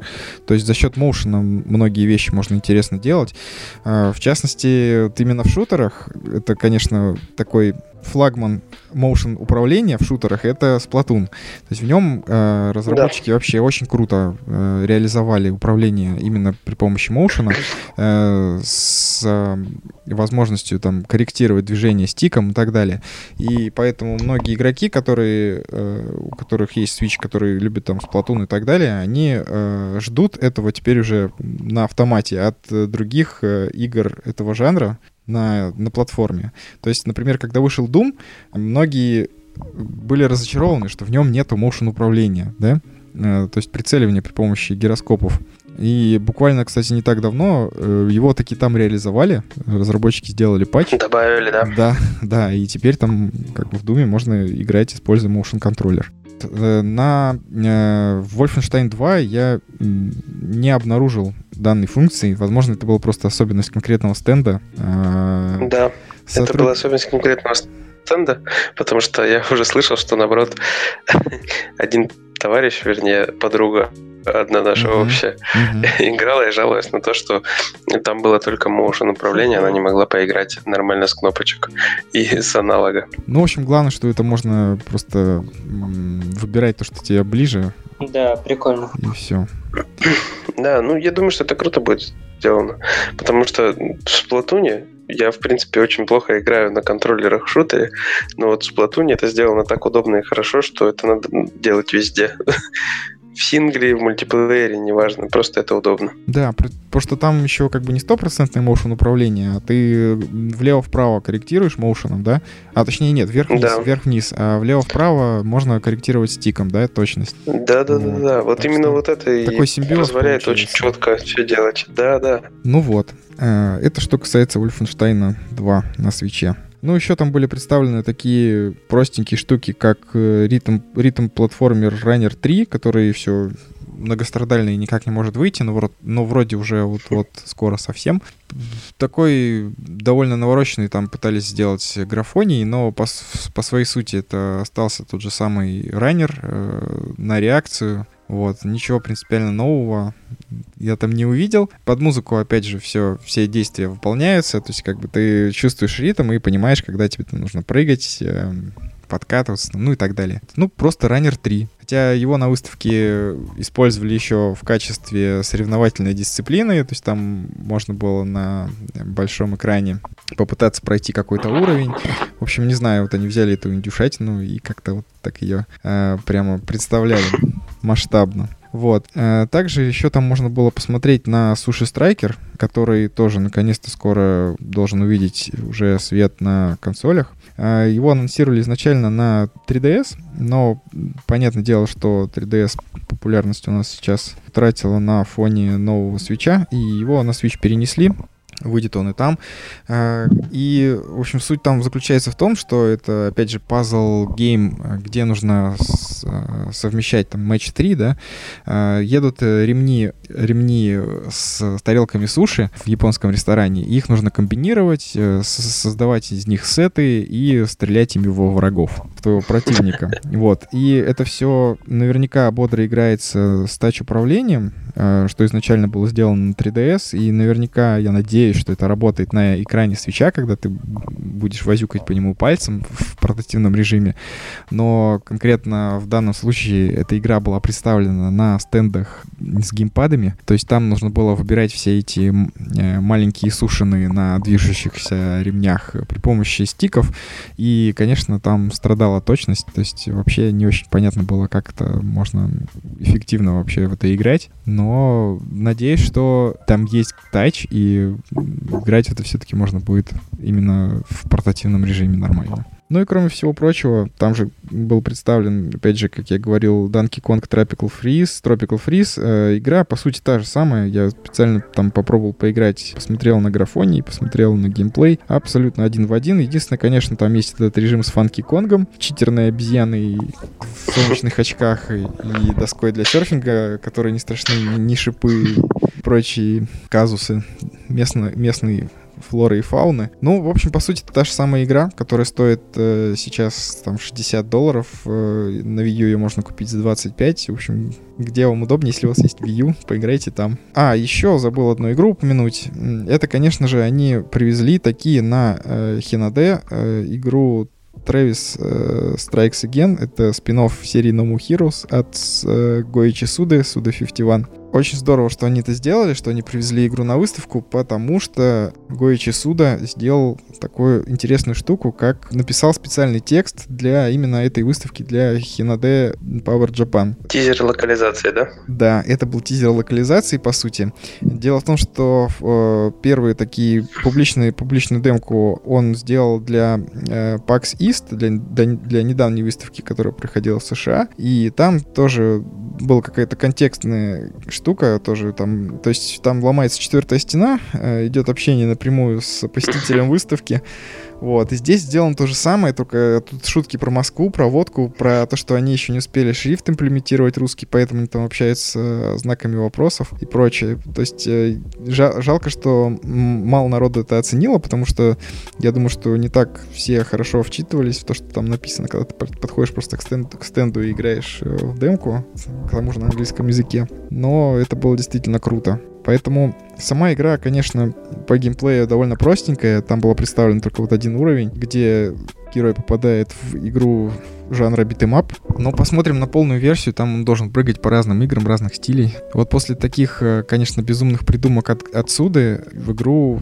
S1: То есть за счет моушена многие вещи можно интересно делать. В частности, вот именно в шутерах, это, конечно, такой флагман motion управления в шутерах это Splatoon. То есть в нем э, разработчики да. вообще очень круто э, реализовали управление именно при помощи motion э, с э, возможностью там корректировать движение стиком и так далее. И поэтому многие игроки, которые, э, у которых есть Switch, которые любят там Splatoon и так далее, они э, ждут этого теперь уже на автомате от э, других э, игр этого жанра на, на платформе. То есть, например, когда вышел Doom, многие были разочарованы, что в нем нету motion управления, да? Э, то есть прицеливание при помощи гироскопов. И буквально, кстати, не так давно э, его таки там реализовали, разработчики сделали патч.
S3: Добавили, да?
S1: Да, да, и теперь там как бы в Думе можно играть, используя motion контроллер. Э, на Wolfenstein 2 я не обнаружил данной функции. Возможно, это была просто особенность конкретного стенда.
S3: А, да, Сотруд... это была особенность конкретного стенда, потому что я уже слышал, что, наоборот, один товарищ, вернее, подруга одна наша uh-huh. общая, uh-huh. играла и жаловалась на то, что там было только motion управление, она не могла поиграть нормально с кнопочек и с аналога.
S1: Ну, в общем, главное, что это можно просто выбирать то, что тебе ближе.
S4: Да, прикольно.
S1: И все.
S3: Да, ну я думаю, что это круто будет сделано. Потому что в Сплатуне я, в принципе, очень плохо играю на контроллерах шутере, но вот в Splatoon это сделано так удобно и хорошо, что это надо делать везде в сингле, в мультиплеере, неважно, просто это удобно.
S1: Да, потому что там еще как бы не стопроцентное моушен управление, а ты влево-вправо корректируешь моушеном, да? А точнее нет, вверх-вниз, да. вверх-вниз, а влево-вправо можно корректировать стиком, да, точность.
S3: Да-да-да, вот, да. вот именно вот это такой и позволяет получается. очень четко все делать. Да-да.
S1: Ну вот, э, это что касается Wolfenstein 2 на свече. Ну, еще там были представлены такие простенькие штуки, как э, ритм, ритм платформер Runner 3, который все многострадальный и никак не может выйти, но, вро- но вроде уже вот-вот скоро совсем. Такой довольно навороченный там пытались сделать графоний, но по, по своей сути это остался тот же самый раннер э, на реакцию. Вот, ничего принципиально нового я там не увидел. Под музыку, опять же, все, все действия выполняются. То есть, как бы ты чувствуешь ритм и понимаешь, когда тебе там нужно прыгать, эм, подкатываться, ну и так далее. Ну, просто Раннер 3. Хотя его на выставке использовали еще в качестве соревновательной дисциплины, то есть там можно было на большом экране попытаться пройти какой-то уровень. В общем, не знаю, вот они взяли эту индюшатину и как-то вот так ее э, прямо представляли масштабно. Вот. Э, Также еще там можно было посмотреть на Sushi Striker, который тоже наконец-то скоро должен увидеть уже свет на консолях. Э, Его анонсировали изначально на 3DS, но понятное дело, что 3DS популярность у нас сейчас утратила на фоне нового Switch а, и его на Switch перенесли. Выйдет он и там. Э, И, в общем, суть там заключается в том, что это, опять же, puzzle game, где нужно э, совмещать там матч 3, да. Э, Едут ремни, ремни с тарелками суши в японском ресторане. Их нужно комбинировать, создавать из них сеты и стрелять ими во врагов, твоего противника. Вот. И это все наверняка бодро играется с тач-управлением, что изначально было сделано на 3DS, и наверняка я надеюсь, что это работает на экране свеча, когда ты будешь возюкать по нему пальцем в портативном режиме. Но конкретно в данном случае эта игра была представлена на стендах с геймпадами, то есть там нужно было выбирать все эти э, маленькие сушеные на движущихся ремнях при помощи стиков, и, конечно, там страдала точность, то есть вообще не очень понятно было, как это можно эффективно вообще в это играть, но надеюсь, что там есть тач, и играть это все-таки можно будет именно в портативном режиме нормально. Ну и кроме всего прочего, там же был представлен, опять же, как я говорил, Donkey Kong Tropical Freeze. Tropical Freeze э, игра, по сути, та же самая. Я специально там попробовал поиграть, посмотрел на графоне, посмотрел на геймплей. Абсолютно один в один. Единственное, конечно, там есть этот режим с Фанки Конгом, читерной обезьяной в солнечных очках и, и доской для серфинга, которые не страшны ни, ни шипы и прочие казусы местно, местной флоры и фауны. Ну, в общем, по сути, это та же самая игра, которая стоит э, сейчас там 60 долларов. Э, на U ее можно купить за 25. В общем, где вам удобнее, если у вас есть Wii U, поиграйте там. А, еще забыл одну игру упомянуть. Это, конечно же, они привезли такие на э, Hinaде э, игру Travis э, Strikes Again. Это спин серии No More Heroes от э, Гоичи Суды, Суда 51. Очень здорово, что они это сделали, что они привезли игру на выставку, потому что Гоичи Суда сделал такую интересную штуку, как написал специальный текст для именно этой выставки для Hinaде Power Japan.
S3: Тизер локализации, да?
S1: Да, это был тизер локализации, по сути. Дело в том, что э, первые такие публичные, публичную демку он сделал для э, PAX East, для, для, для недавней выставки, которая проходила в США. И там тоже была какая-то контекстная штука тоже там, то есть там ломается четвертая стена, э, идет общение напрямую с посетителем выставки, вот, и здесь сделано то же самое, только тут шутки про Москву, про водку, про то, что они еще не успели шрифт имплементировать русский, поэтому они там общаются знаками вопросов и прочее. То есть э, жа- жалко, что мало народу это оценило, потому что я думаю, что не так все хорошо вчитывались в то, что там написано, когда ты под- подходишь просто к стенду, к стенду и играешь э, в демку, к тому же на английском языке. Но это было действительно круто. Поэтому сама игра, конечно, по геймплею довольно простенькая. Там был представлен только вот один уровень, где герой попадает в игру жанра beat 'em up. Но посмотрим на полную версию, там он должен прыгать по разным играм разных стилей. Вот после таких, э, конечно, безумных придумок от, отсюда в игру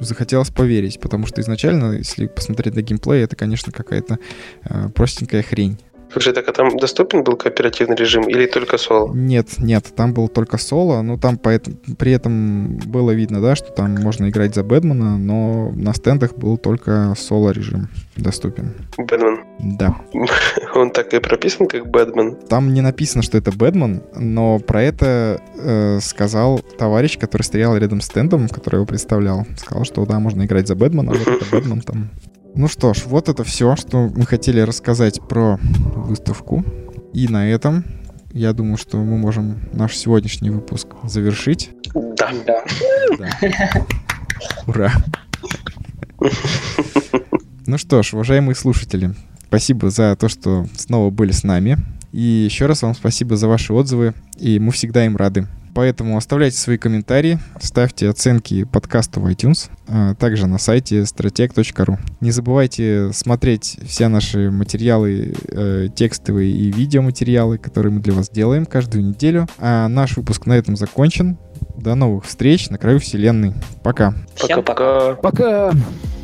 S1: захотелось поверить, потому что изначально, если посмотреть на геймплей, это, конечно, какая-то э, простенькая хрень.
S3: Слушай, так а там доступен был кооперативный режим или только соло?
S1: Нет, нет, там был только соло, но там поэт- при этом было видно, да, что там можно играть за Бэдмана, но на стендах был только соло режим доступен.
S3: Бэтмен.
S1: Да.
S3: Он так и прописан, как Бэтмен.
S1: Там не написано, что это Бэдман, но про это э, сказал товарищ, который стоял рядом с стендом, который его представлял. Сказал, что да, можно играть за Бэдмана, вот это Бэдман там. Ну что ж, вот это все, что мы хотели рассказать про выставку. И на этом я думаю, что мы можем наш сегодняшний выпуск завершить.
S3: Да.
S4: Да.
S1: Да. Ура. Ну что ж, уважаемые слушатели, спасибо за то, что снова были с нами. И еще раз вам спасибо за ваши отзывы, и мы всегда им рады. Поэтому оставляйте свои комментарии, ставьте оценки подкасту в iTunes, а также на сайте strateg.ru. Не забывайте смотреть все наши материалы, э, текстовые и видеоматериалы, которые мы для вас делаем каждую неделю. А наш выпуск на этом закончен. До новых встреч на краю вселенной. Пока.
S4: Всем пока.
S3: Пока-пока.
S2: Пока!